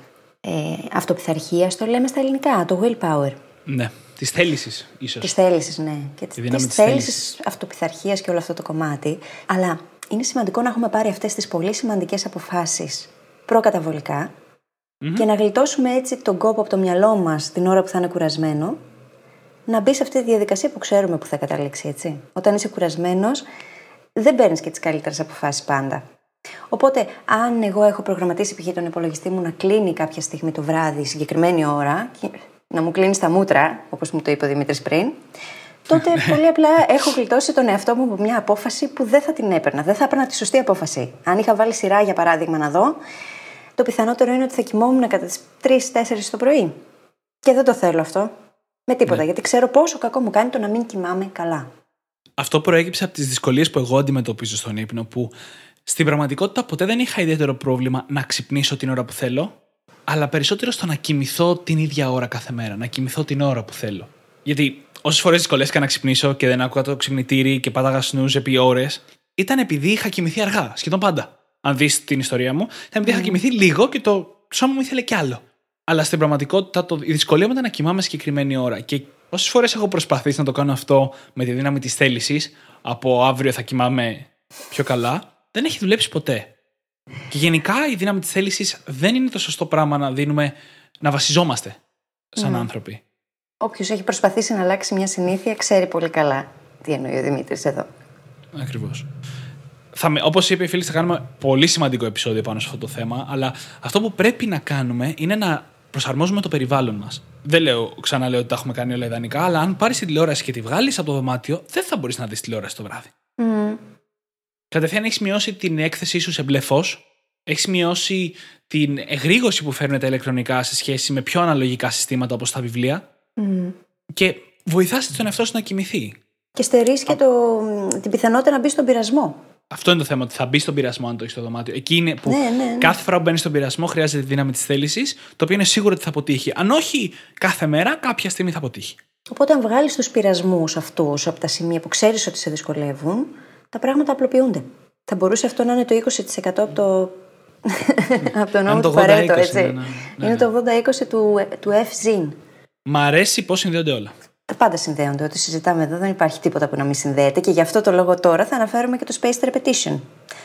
ε, αυτοπιθαρχίας, το λέμε στα ελληνικά, το willpower. Ναι, της θέλησης, ίσως. Της θέλησης, ναι. Και της θέλησης αυτοπιθαρχίας και όλο αυτό το κομμάτι. Αλλά είναι σημαντικό να έχουμε πάρει αυτές τις πολύ σημαντικές αποφάσεις προκαταβολικά mm-hmm. και να γλιτώσουμε έτσι τον κόπο από το μυαλό μας την ώρα που θα είναι κουρασμένο, να μπει σε αυτή τη διαδικασία που ξέρουμε που θα καταλήξει, έτσι. Όταν είσαι κουρασμένος, δεν παίρνεις και τις καλύτερες αποφάσεις πάντα. Οπότε, αν εγώ έχω προγραμματίσει π.χ. τον υπολογιστή μου να κλείνει κάποια στιγμή το βράδυ, συγκεκριμένη ώρα, να μου κλείνεις τα μούτρα, όπως μου το είπε ο Δημήτρης πριν, τότε πολύ απλά έχω γλιτώσει τον εαυτό μου από μια απόφαση που δεν θα την έπαιρνα. Δεν θα έπαιρνα τη σωστή απόφαση. Αν είχα βάλει σειρά, για παράδειγμα, να δω, το πιθανότερο είναι ότι θα κοιμόμουν κατά τις 3-4 το πρωί. Και δεν το θέλω αυτό. Με τίποτα. Ναι. Γιατί ξέρω πόσο κακό μου κάνει το να μην κοιμάμαι καλά. Αυτό προέκυψε από τις δυσκολίες που εγώ αντιμετωπίζω στον ύπνο, που στην πραγματικότητα ποτέ δεν είχα ιδιαίτερο πρόβλημα να ξυπνήσω την ώρα που θέλω, αλλά περισσότερο στο να κοιμηθώ την ίδια ώρα κάθε μέρα, να κοιμηθώ την ώρα που θέλω. Γιατί όσες φορές δυσκολεύτηκα να ξυπνήσω και δεν άκουγα το ξυπνητήρι και πάταγα σνούζ επί ώρες, ήταν επειδή είχα κοιμηθεί αργά, σχεδόν πάντα. Αν δεις την ιστορία μου, ήταν επειδή είχα κοιμηθεί λίγο και το σώμα μου ήθελε κι άλλο. Αλλά στην πραγματικότητα το, η δυσκολία μου ήταν να κοιμάμαι συγκεκριμένη ώρα. Και όσες φορές έχω προσπαθήσει να το κάνω αυτό με τη δύναμη της θέλησης, από αύριο θα κοιμάμαι πιο καλά, δεν έχει δουλέψει ποτέ. Και γενικά η δύναμη της θέλησης δεν είναι το σωστό πράγμα να δίνουμε, να βασιζόμαστε σαν mm. άνθρωποι. Όποιος έχει προσπαθήσει να αλλάξει μια συνήθεια ξέρει πολύ καλά τι εννοεί ο Δημήτρης εδώ. Ακριβώς. Όπως είπε η φίλη, θα κάνουμε πολύ σημαντικό επεισόδιο πάνω σε αυτό το θέμα. Αλλά αυτό που πρέπει να κάνουμε είναι να προσαρμόζουμε το περιβάλλον μας. Δεν λέω, ξαναλέω ότι τα έχουμε κάνει όλα ιδανικά, αλλά αν πάρεις τη τηλεόραση και τη βγάλεις από το δωμάτιο, δεν θα μπορείς να δεις τηλεόραση το βράδυ. Mm. Κατευθείαν έχεις μειώσει την έκθεσή σου σε μπλε φω, έχεις μειώσει την εγρήγορση που φέρνουν τα ηλεκτρονικά σε σχέση με πιο αναλογικά συστήματα όπως τα βιβλία. Mm. Και βοηθάς τον εαυτό σου να κοιμηθεί. Και στερείς και το, την πιθανότητα να μπει στον πειρασμό. Αυτό είναι το θέμα, ότι θα μπει στον πειρασμό αν το έχεις στο δωμάτιο. Εκεί είναι που ναι, ναι, ναι. κάθε φορά που μπαίνεις στον πειρασμό χρειάζεται τη δύναμη της θέλησης, το οποίο είναι σίγουρο ότι θα αποτύχει. Αν όχι κάθε μέρα, κάποια στιγμή θα αποτύχει. Οπότε, αν βγάλεις τους πειρασμούς αυτούς από τα σημεία που ξέρεις ότι σε δυσκολεύουν, τα πράγματα απλοποιούνται. Θα μπορούσε αυτό να είναι το 20% από το. από τον νόμο του Παρέτο, έτσι. Ναι, ναι, ναι, είναι το 80-20 του, του F-Zin. Μ' αρέσει πώς συνδέονται όλα. Τα πάντα συνδέονται. Ό,τι συζητάμε εδώ δεν υπάρχει τίποτα που να μην συνδέεται και γι' αυτό το λόγο τώρα θα αναφέρουμε και το spaced repetition.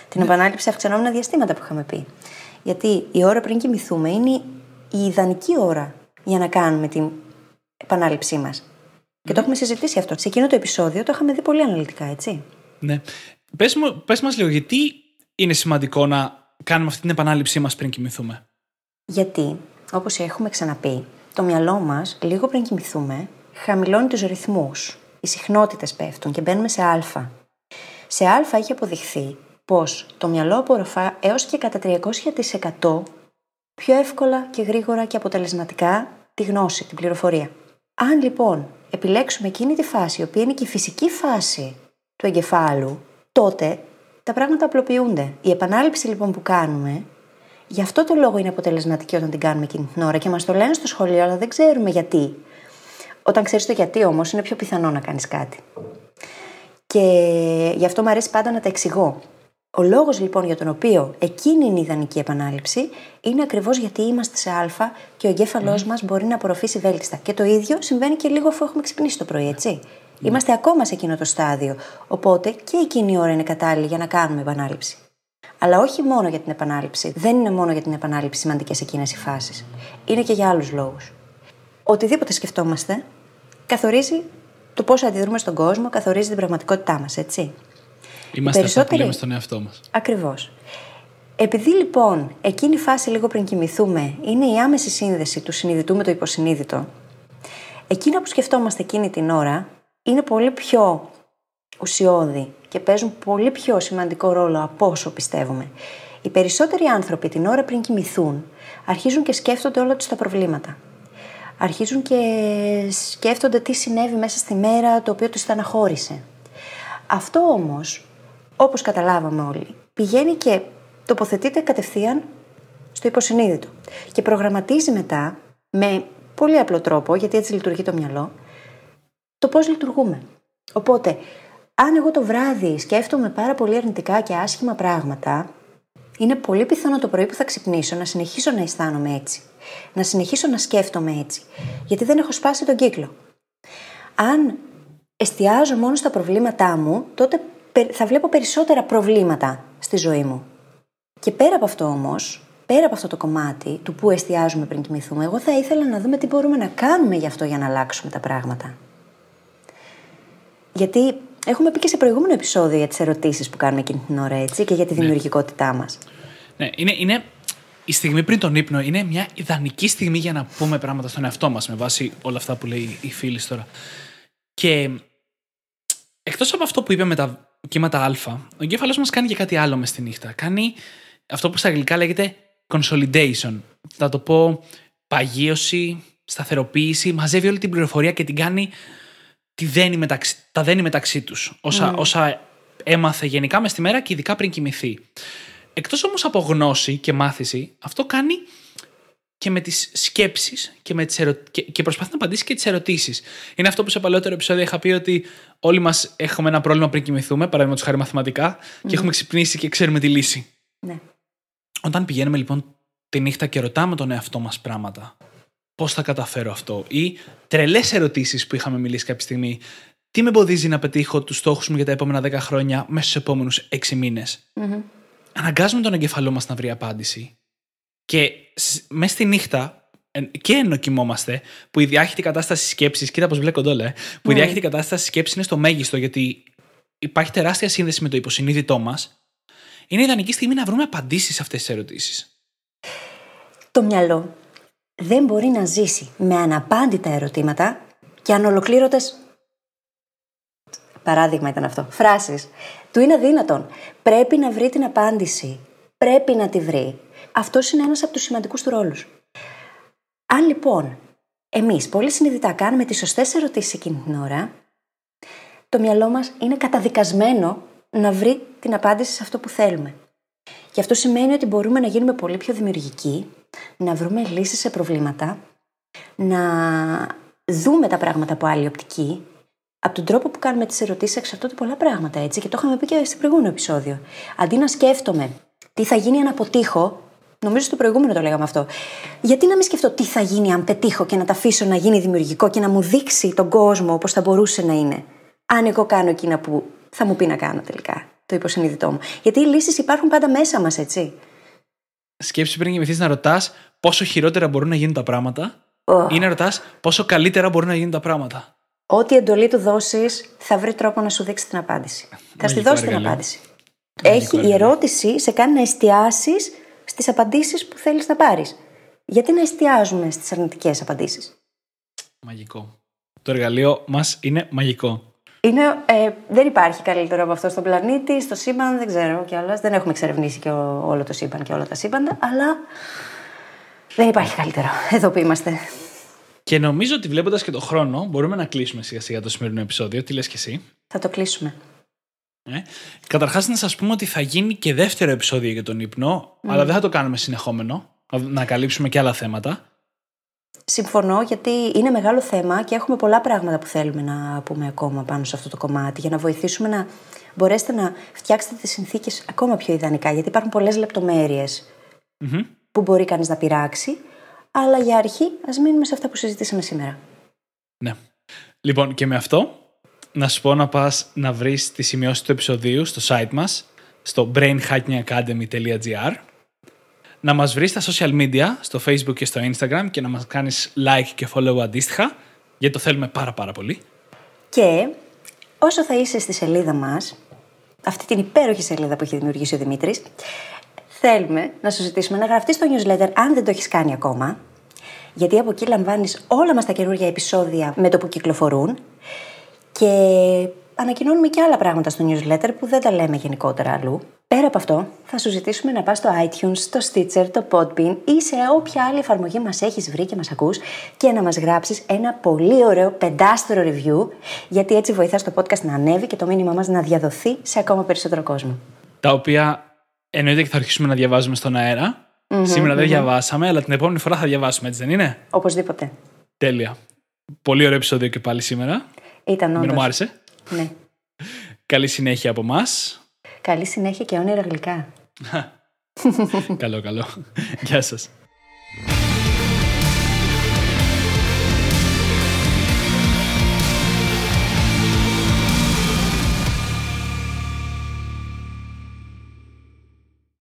Την επανάληψη αυξανόμενα διαστήματα που είχαμε πει. Γιατί η ώρα πριν κοιμηθούμε είναι η ιδανική ώρα για να κάνουμε την επανάληψή μας. Και το έχουμε συζητήσει αυτό. Σε εκείνο το επεισόδιο το είχαμε δει πολύ αναλυτικά, έτσι. Ναι. Πες, μου, πες μας λίγο, γιατί είναι σημαντικό να κάνουμε αυτή την επανάληψή μας πριν κοιμηθούμε; Γιατί, όπως έχουμε ξαναπεί, το μυαλό μας, λίγο πριν κοιμηθούμε, χαμηλώνει τους ρυθμούς. Οι συχνότητες πέφτουν και μπαίνουμε σε α. Σε α έχει αποδειχθεί πως το μυαλό απορροφά έως και κατά 300% πιο εύκολα και γρήγορα και αποτελεσματικά τη γνώση, την πληροφορία. Αν λοιπόν επιλέξουμε εκείνη τη φάση, η οποία είναι και η φυσική φάση του εγκεφάλου, τότε τα πράγματα απλοποιούνται. Η επανάληψη λοιπόν που κάνουμε, γι' αυτό το λόγο είναι αποτελεσματική όταν την κάνουμε εκείνη την ώρα και μας το λένε στο σχολείο, αλλά δεν ξέρουμε γιατί. Όταν ξέρεις το γιατί όμως, είναι πιο πιθανό να κάνεις κάτι. Και γι' αυτό μου αρέσει πάντα να τα εξηγώ. Ο λόγος λοιπόν για τον οποίο εκείνη είναι η ιδανική επανάληψη είναι ακριβώς γιατί είμαστε σε Α και ο εγκέφαλός mm. μας μπορεί να απορροφήσει βέλτιστα. Και το ίδιο συμβαίνει και λίγο αφού έχουμε ξυπνήσει το πρωί, έτσι. Ναι. Είμαστε ακόμα σε εκείνο το στάδιο. Οπότε και εκείνη η ώρα είναι κατάλληλη για να κάνουμε επανάληψη. Αλλά όχι μόνο για την επανάληψη. Δεν είναι μόνο για την επανάληψη σημαντικές εκείνες οι φάσεις. Είναι και για άλλους λόγους. Οτιδήποτε σκεφτόμαστε καθορίζει το πώς αντιδρούμε στον κόσμο, καθορίζει την πραγματικότητά μας, έτσι. Είμαστε περισσότεροι... αυτά που λέμε στον εαυτό μας. Ακριβώς. Επειδή λοιπόν εκείνη η φάση λίγο πριν κοιμηθούμε είναι η άμεση σύνδεση του συνειδητού με το υποσυνείδητο, εκείνα που σκεφτόμαστε εκείνη την ώρα είναι πολύ πιο ουσιώδη και παίζουν πολύ πιο σημαντικό ρόλο από όσο πιστεύουμε. Οι περισσότεροι άνθρωποι την ώρα πριν κοιμηθούν αρχίζουν και σκέφτονται όλα τους τα προβλήματα. Αρχίζουν και σκέφτονται τι συνέβη μέσα στη μέρα το οποίο τους στεναχώρησε. Αυτό όμως, όπως καταλάβαμε όλοι, πηγαίνει και τοποθετείται κατευθείαν στο υποσυνείδητο. Και προγραμματίζει μετά με πολύ απλό τρόπο, γιατί έτσι λειτουργεί το μυαλό, το πώς λειτουργούμε. Οπότε, αν εγώ το βράδυ σκέφτομαι πάρα πολύ αρνητικά και άσχημα πράγματα, είναι πολύ πιθανό το πρωί που θα ξυπνήσω να συνεχίσω να αισθάνομαι έτσι. Να συνεχίσω να σκέφτομαι έτσι. Γιατί δεν έχω σπάσει τον κύκλο. Αν εστιάζω μόνο στα προβλήματά μου, τότε θα βλέπω περισσότερα προβλήματα στη ζωή μου. Και πέρα από αυτό όμως, πέρα από αυτό το κομμάτι του που εστιάζουμε πριν κοιμηθούμε, εγώ θα ήθελα να δούμε τι μπορούμε να κάνουμε γι' αυτό για να αλλάξουμε τα πράγματα. Γιατί έχουμε πει και σε προηγούμενο επεισόδιο για τις ερωτήσεις που κάνουμε εκείνη την ώρα, έτσι, και για τη ναι. δημιουργικότητά μας. Ναι, είναι, είναι η στιγμή πριν τον ύπνο είναι μια ιδανική στιγμή για να πούμε πράγματα στον εαυτό μας με βάση όλα αυτά που λέει η φίλη τώρα. Και εκτός από αυτό που είπε με τα κύματα Α, ο εγκέφαλο μας κάνει και κάτι άλλο μες στη νύχτα. Κάνει αυτό που στα αγγλικά λέγεται consolidation. Θα το πω παγίωση, σταθεροποίηση, μαζεύει όλη την πληροφορία και την κάνει. Τη δένει μεταξύ, τα δένει μεταξύ τους. Όσα, mm. όσα έμαθε γενικά μες στη μέρα και ειδικά πριν κοιμηθεί. Εκτός όμως από γνώση και μάθηση, αυτό κάνει και με τις σκέψεις και, με τις ερω... και, και προσπαθεί να απαντήσει και τις ερωτήσεις. Είναι αυτό που σε παλαιότερο επεισόδιο είχα πει ότι όλοι μας έχουμε ένα πρόβλημα πριν κοιμηθούμε, παραδείγματο χάρη μαθηματικά, και έχουμε ξυπνήσει και ξέρουμε τη λύση. Ναι. Όταν πηγαίνουμε λοιπόν τη νύχτα και ρωτάμε τον εαυτό μας πράγματα, πώς θα καταφέρω αυτό, ή τρελές ερωτήσεις που είχαμε μιλήσει κάποια στιγμή, τι με εμποδίζει να πετύχω τους στόχους μου για τα επόμενα 10 χρόνια μέσα στους επόμενους 6 μήνες; Mm-hmm. Αναγκάζουμε τον εγκεφαλό μας να βρει απάντηση. Και μέσα στη νύχτα και ενώ κοιμόμαστε, που η διάχυτη κατάσταση σκέψης, κοίτα πώς μπλέκονται όλα, ε, που η ναι. διάχυτη κατάσταση σκέψης είναι στο μέγιστο, γιατί υπάρχει τεράστια σύνδεση με το υποσυνείδητό μας, είναι ιδανική στιγμή να βρούμε απαντήσεις σε αυτές τις ερωτήσεις. Το μυαλό δεν μπορεί να ζήσει με αναπάντητα ερωτήματα και ανολοκλήρωτες. Παράδειγμα ήταν αυτό. Φράσεις. Του είναι αδύνατον. Πρέπει να βρει την απάντηση. Πρέπει να τη βρει. Αυτός είναι ένας από τους σημαντικούς του ρόλους. Αν λοιπόν εμείς πολύ συνειδητά κάνουμε τις σωστές ερωτήσεις εκείνη την ώρα, το μυαλό μας είναι καταδικασμένο να βρει την απάντηση σε αυτό που θέλουμε. Και αυτό σημαίνει ότι μπορούμε να γίνουμε πολύ πιο δημιουργικοί, να βρούμε λύσεις σε προβλήματα, να δούμε τα πράγματα από άλλη οπτική. Από τον τρόπο που κάνουμε τις ερωτήσεις εξαρτώνται πολλά πράγματα έτσι και το είχαμε πει και στο προηγούμενο επεισόδιο. Αντί να σκέφτομαι τι θα γίνει αν αποτύχω, νομίζω στο προηγούμενο το λέγαμε αυτό. Γιατί να μην σκεφτώ τι θα γίνει αν πετύχω και να τα αφήσω να γίνει δημιουργικό και να μου δείξει τον κόσμο όπως θα μπορούσε να είναι. Αν εγώ κάνω εκείνα που θα μου πει να κάνω τελικά το υποσυνείδητό μου. Γιατί οι λύσεις υπάρχουν πάντα μέσα μας, έτσι. Σκέψη πριν κοιμηθείς να ρωτάς πόσο χειρότερα μπορούν να γίνουν τα πράγματα oh. ή να ρωτάς πόσο καλύτερα μπορούν να γίνουν τα πράγματα. Ό,τι εντολή του δώσεις, θα βρει τρόπο να σου δείξει την απάντηση. θα στη δώσει την απάντηση. Έχει η ερώτηση σε κάνει να εστιάσεις στις απαντήσεις που θέλεις να πάρεις. Γιατί να εστιάζουμε στις αρνητικές απαντήσεις; Μαγικό. Το εργαλείο μας είναι μαγικό. Είναι, ε, δεν υπάρχει καλύτερο από αυτό στον πλανήτη, στο σύμπαν, δεν ξέρω κιόλας. Δεν έχουμε εξερευνήσει και όλο το σύμπαν και όλα τα σύμπαντα, αλλά δεν υπάρχει καλύτερο. Εδώ που είμαστε. Και νομίζω ότι βλέποντας και το χρόνο, μπορούμε να κλείσουμε σιγά σιγά το σημερινό επεισόδιο. Τι λες κι εσύ; Θα το κλείσουμε. Ε. Καταρχάς, να σας πούμε ότι θα γίνει και δεύτερο επεισόδιο για τον ύπνο, αλλά δεν θα το κάνουμε συνεχόμενο. Να καλύψουμε και άλλα θέματα. Συμφωνώ γιατί είναι μεγάλο θέμα και έχουμε πολλά πράγματα που θέλουμε να πούμε ακόμα πάνω σε αυτό το κομμάτι για να βοηθήσουμε να μπορέσετε να φτιάξετε τις συνθήκες ακόμα πιο ιδανικά γιατί υπάρχουν πολλές που μπορεί κανείς να πειράξει αλλά για αρχή ας μείνουμε σε αυτά που συζητήσαμε σήμερα. Ναι. Λοιπόν και με αυτό να σου πω να πας να βρεις τη σημειώση του επεισοδίου στο site μας στο brainhackingacademy.gr να μας βρεις στα social media, στο facebook και στο instagram και να μας κάνεις like και follow αντίστοιχα, γιατί το θέλουμε πάρα πάρα πολύ. Και όσο θα είσαι στη σελίδα μας, αυτή την υπέροχη σελίδα που έχει δημιουργήσει ο Δημήτρης, θέλουμε να σου ζητήσουμε να γραφτείς στο newsletter αν δεν το έχεις κάνει ακόμα, γιατί από εκεί λαμβάνεις όλα μας τα καινούργια επεισόδια με το που κυκλοφορούν και ανακοινώνουμε και άλλα πράγματα στο newsletter που δεν τα λέμε γενικότερα αλλού. Πέρα από αυτό, θα σου ζητήσουμε να πας στο iTunes, στο Stitcher, το Podbean ή σε όποια άλλη εφαρμογή μας έχεις βρει και μας ακούς και να μας γράψεις ένα πολύ ωραίο πεντάστερο review, γιατί έτσι βοηθάς το podcast να ανέβει και το μήνυμά μας να διαδοθεί σε ακόμα περισσότερο κόσμο. Τα οποία Εννοείται και θα αρχίσουμε να διαβάζουμε στον αερα Σήμερα δεν διαβάσαμε, αλλά την επόμενη φορά θα διαβάσουμε, έτσι δεν είναι; Οπωσδήποτε. Τέλεια. Πολύ ωραίο επεισόδιο και πάλι σήμερα. Ήταν Μην όντως. μου άρεσε. Ναι. Καλή συνέχεια από εμά. Καλή συνέχεια και όνειρα γλυκά. καλό, καλό. Γεια σας.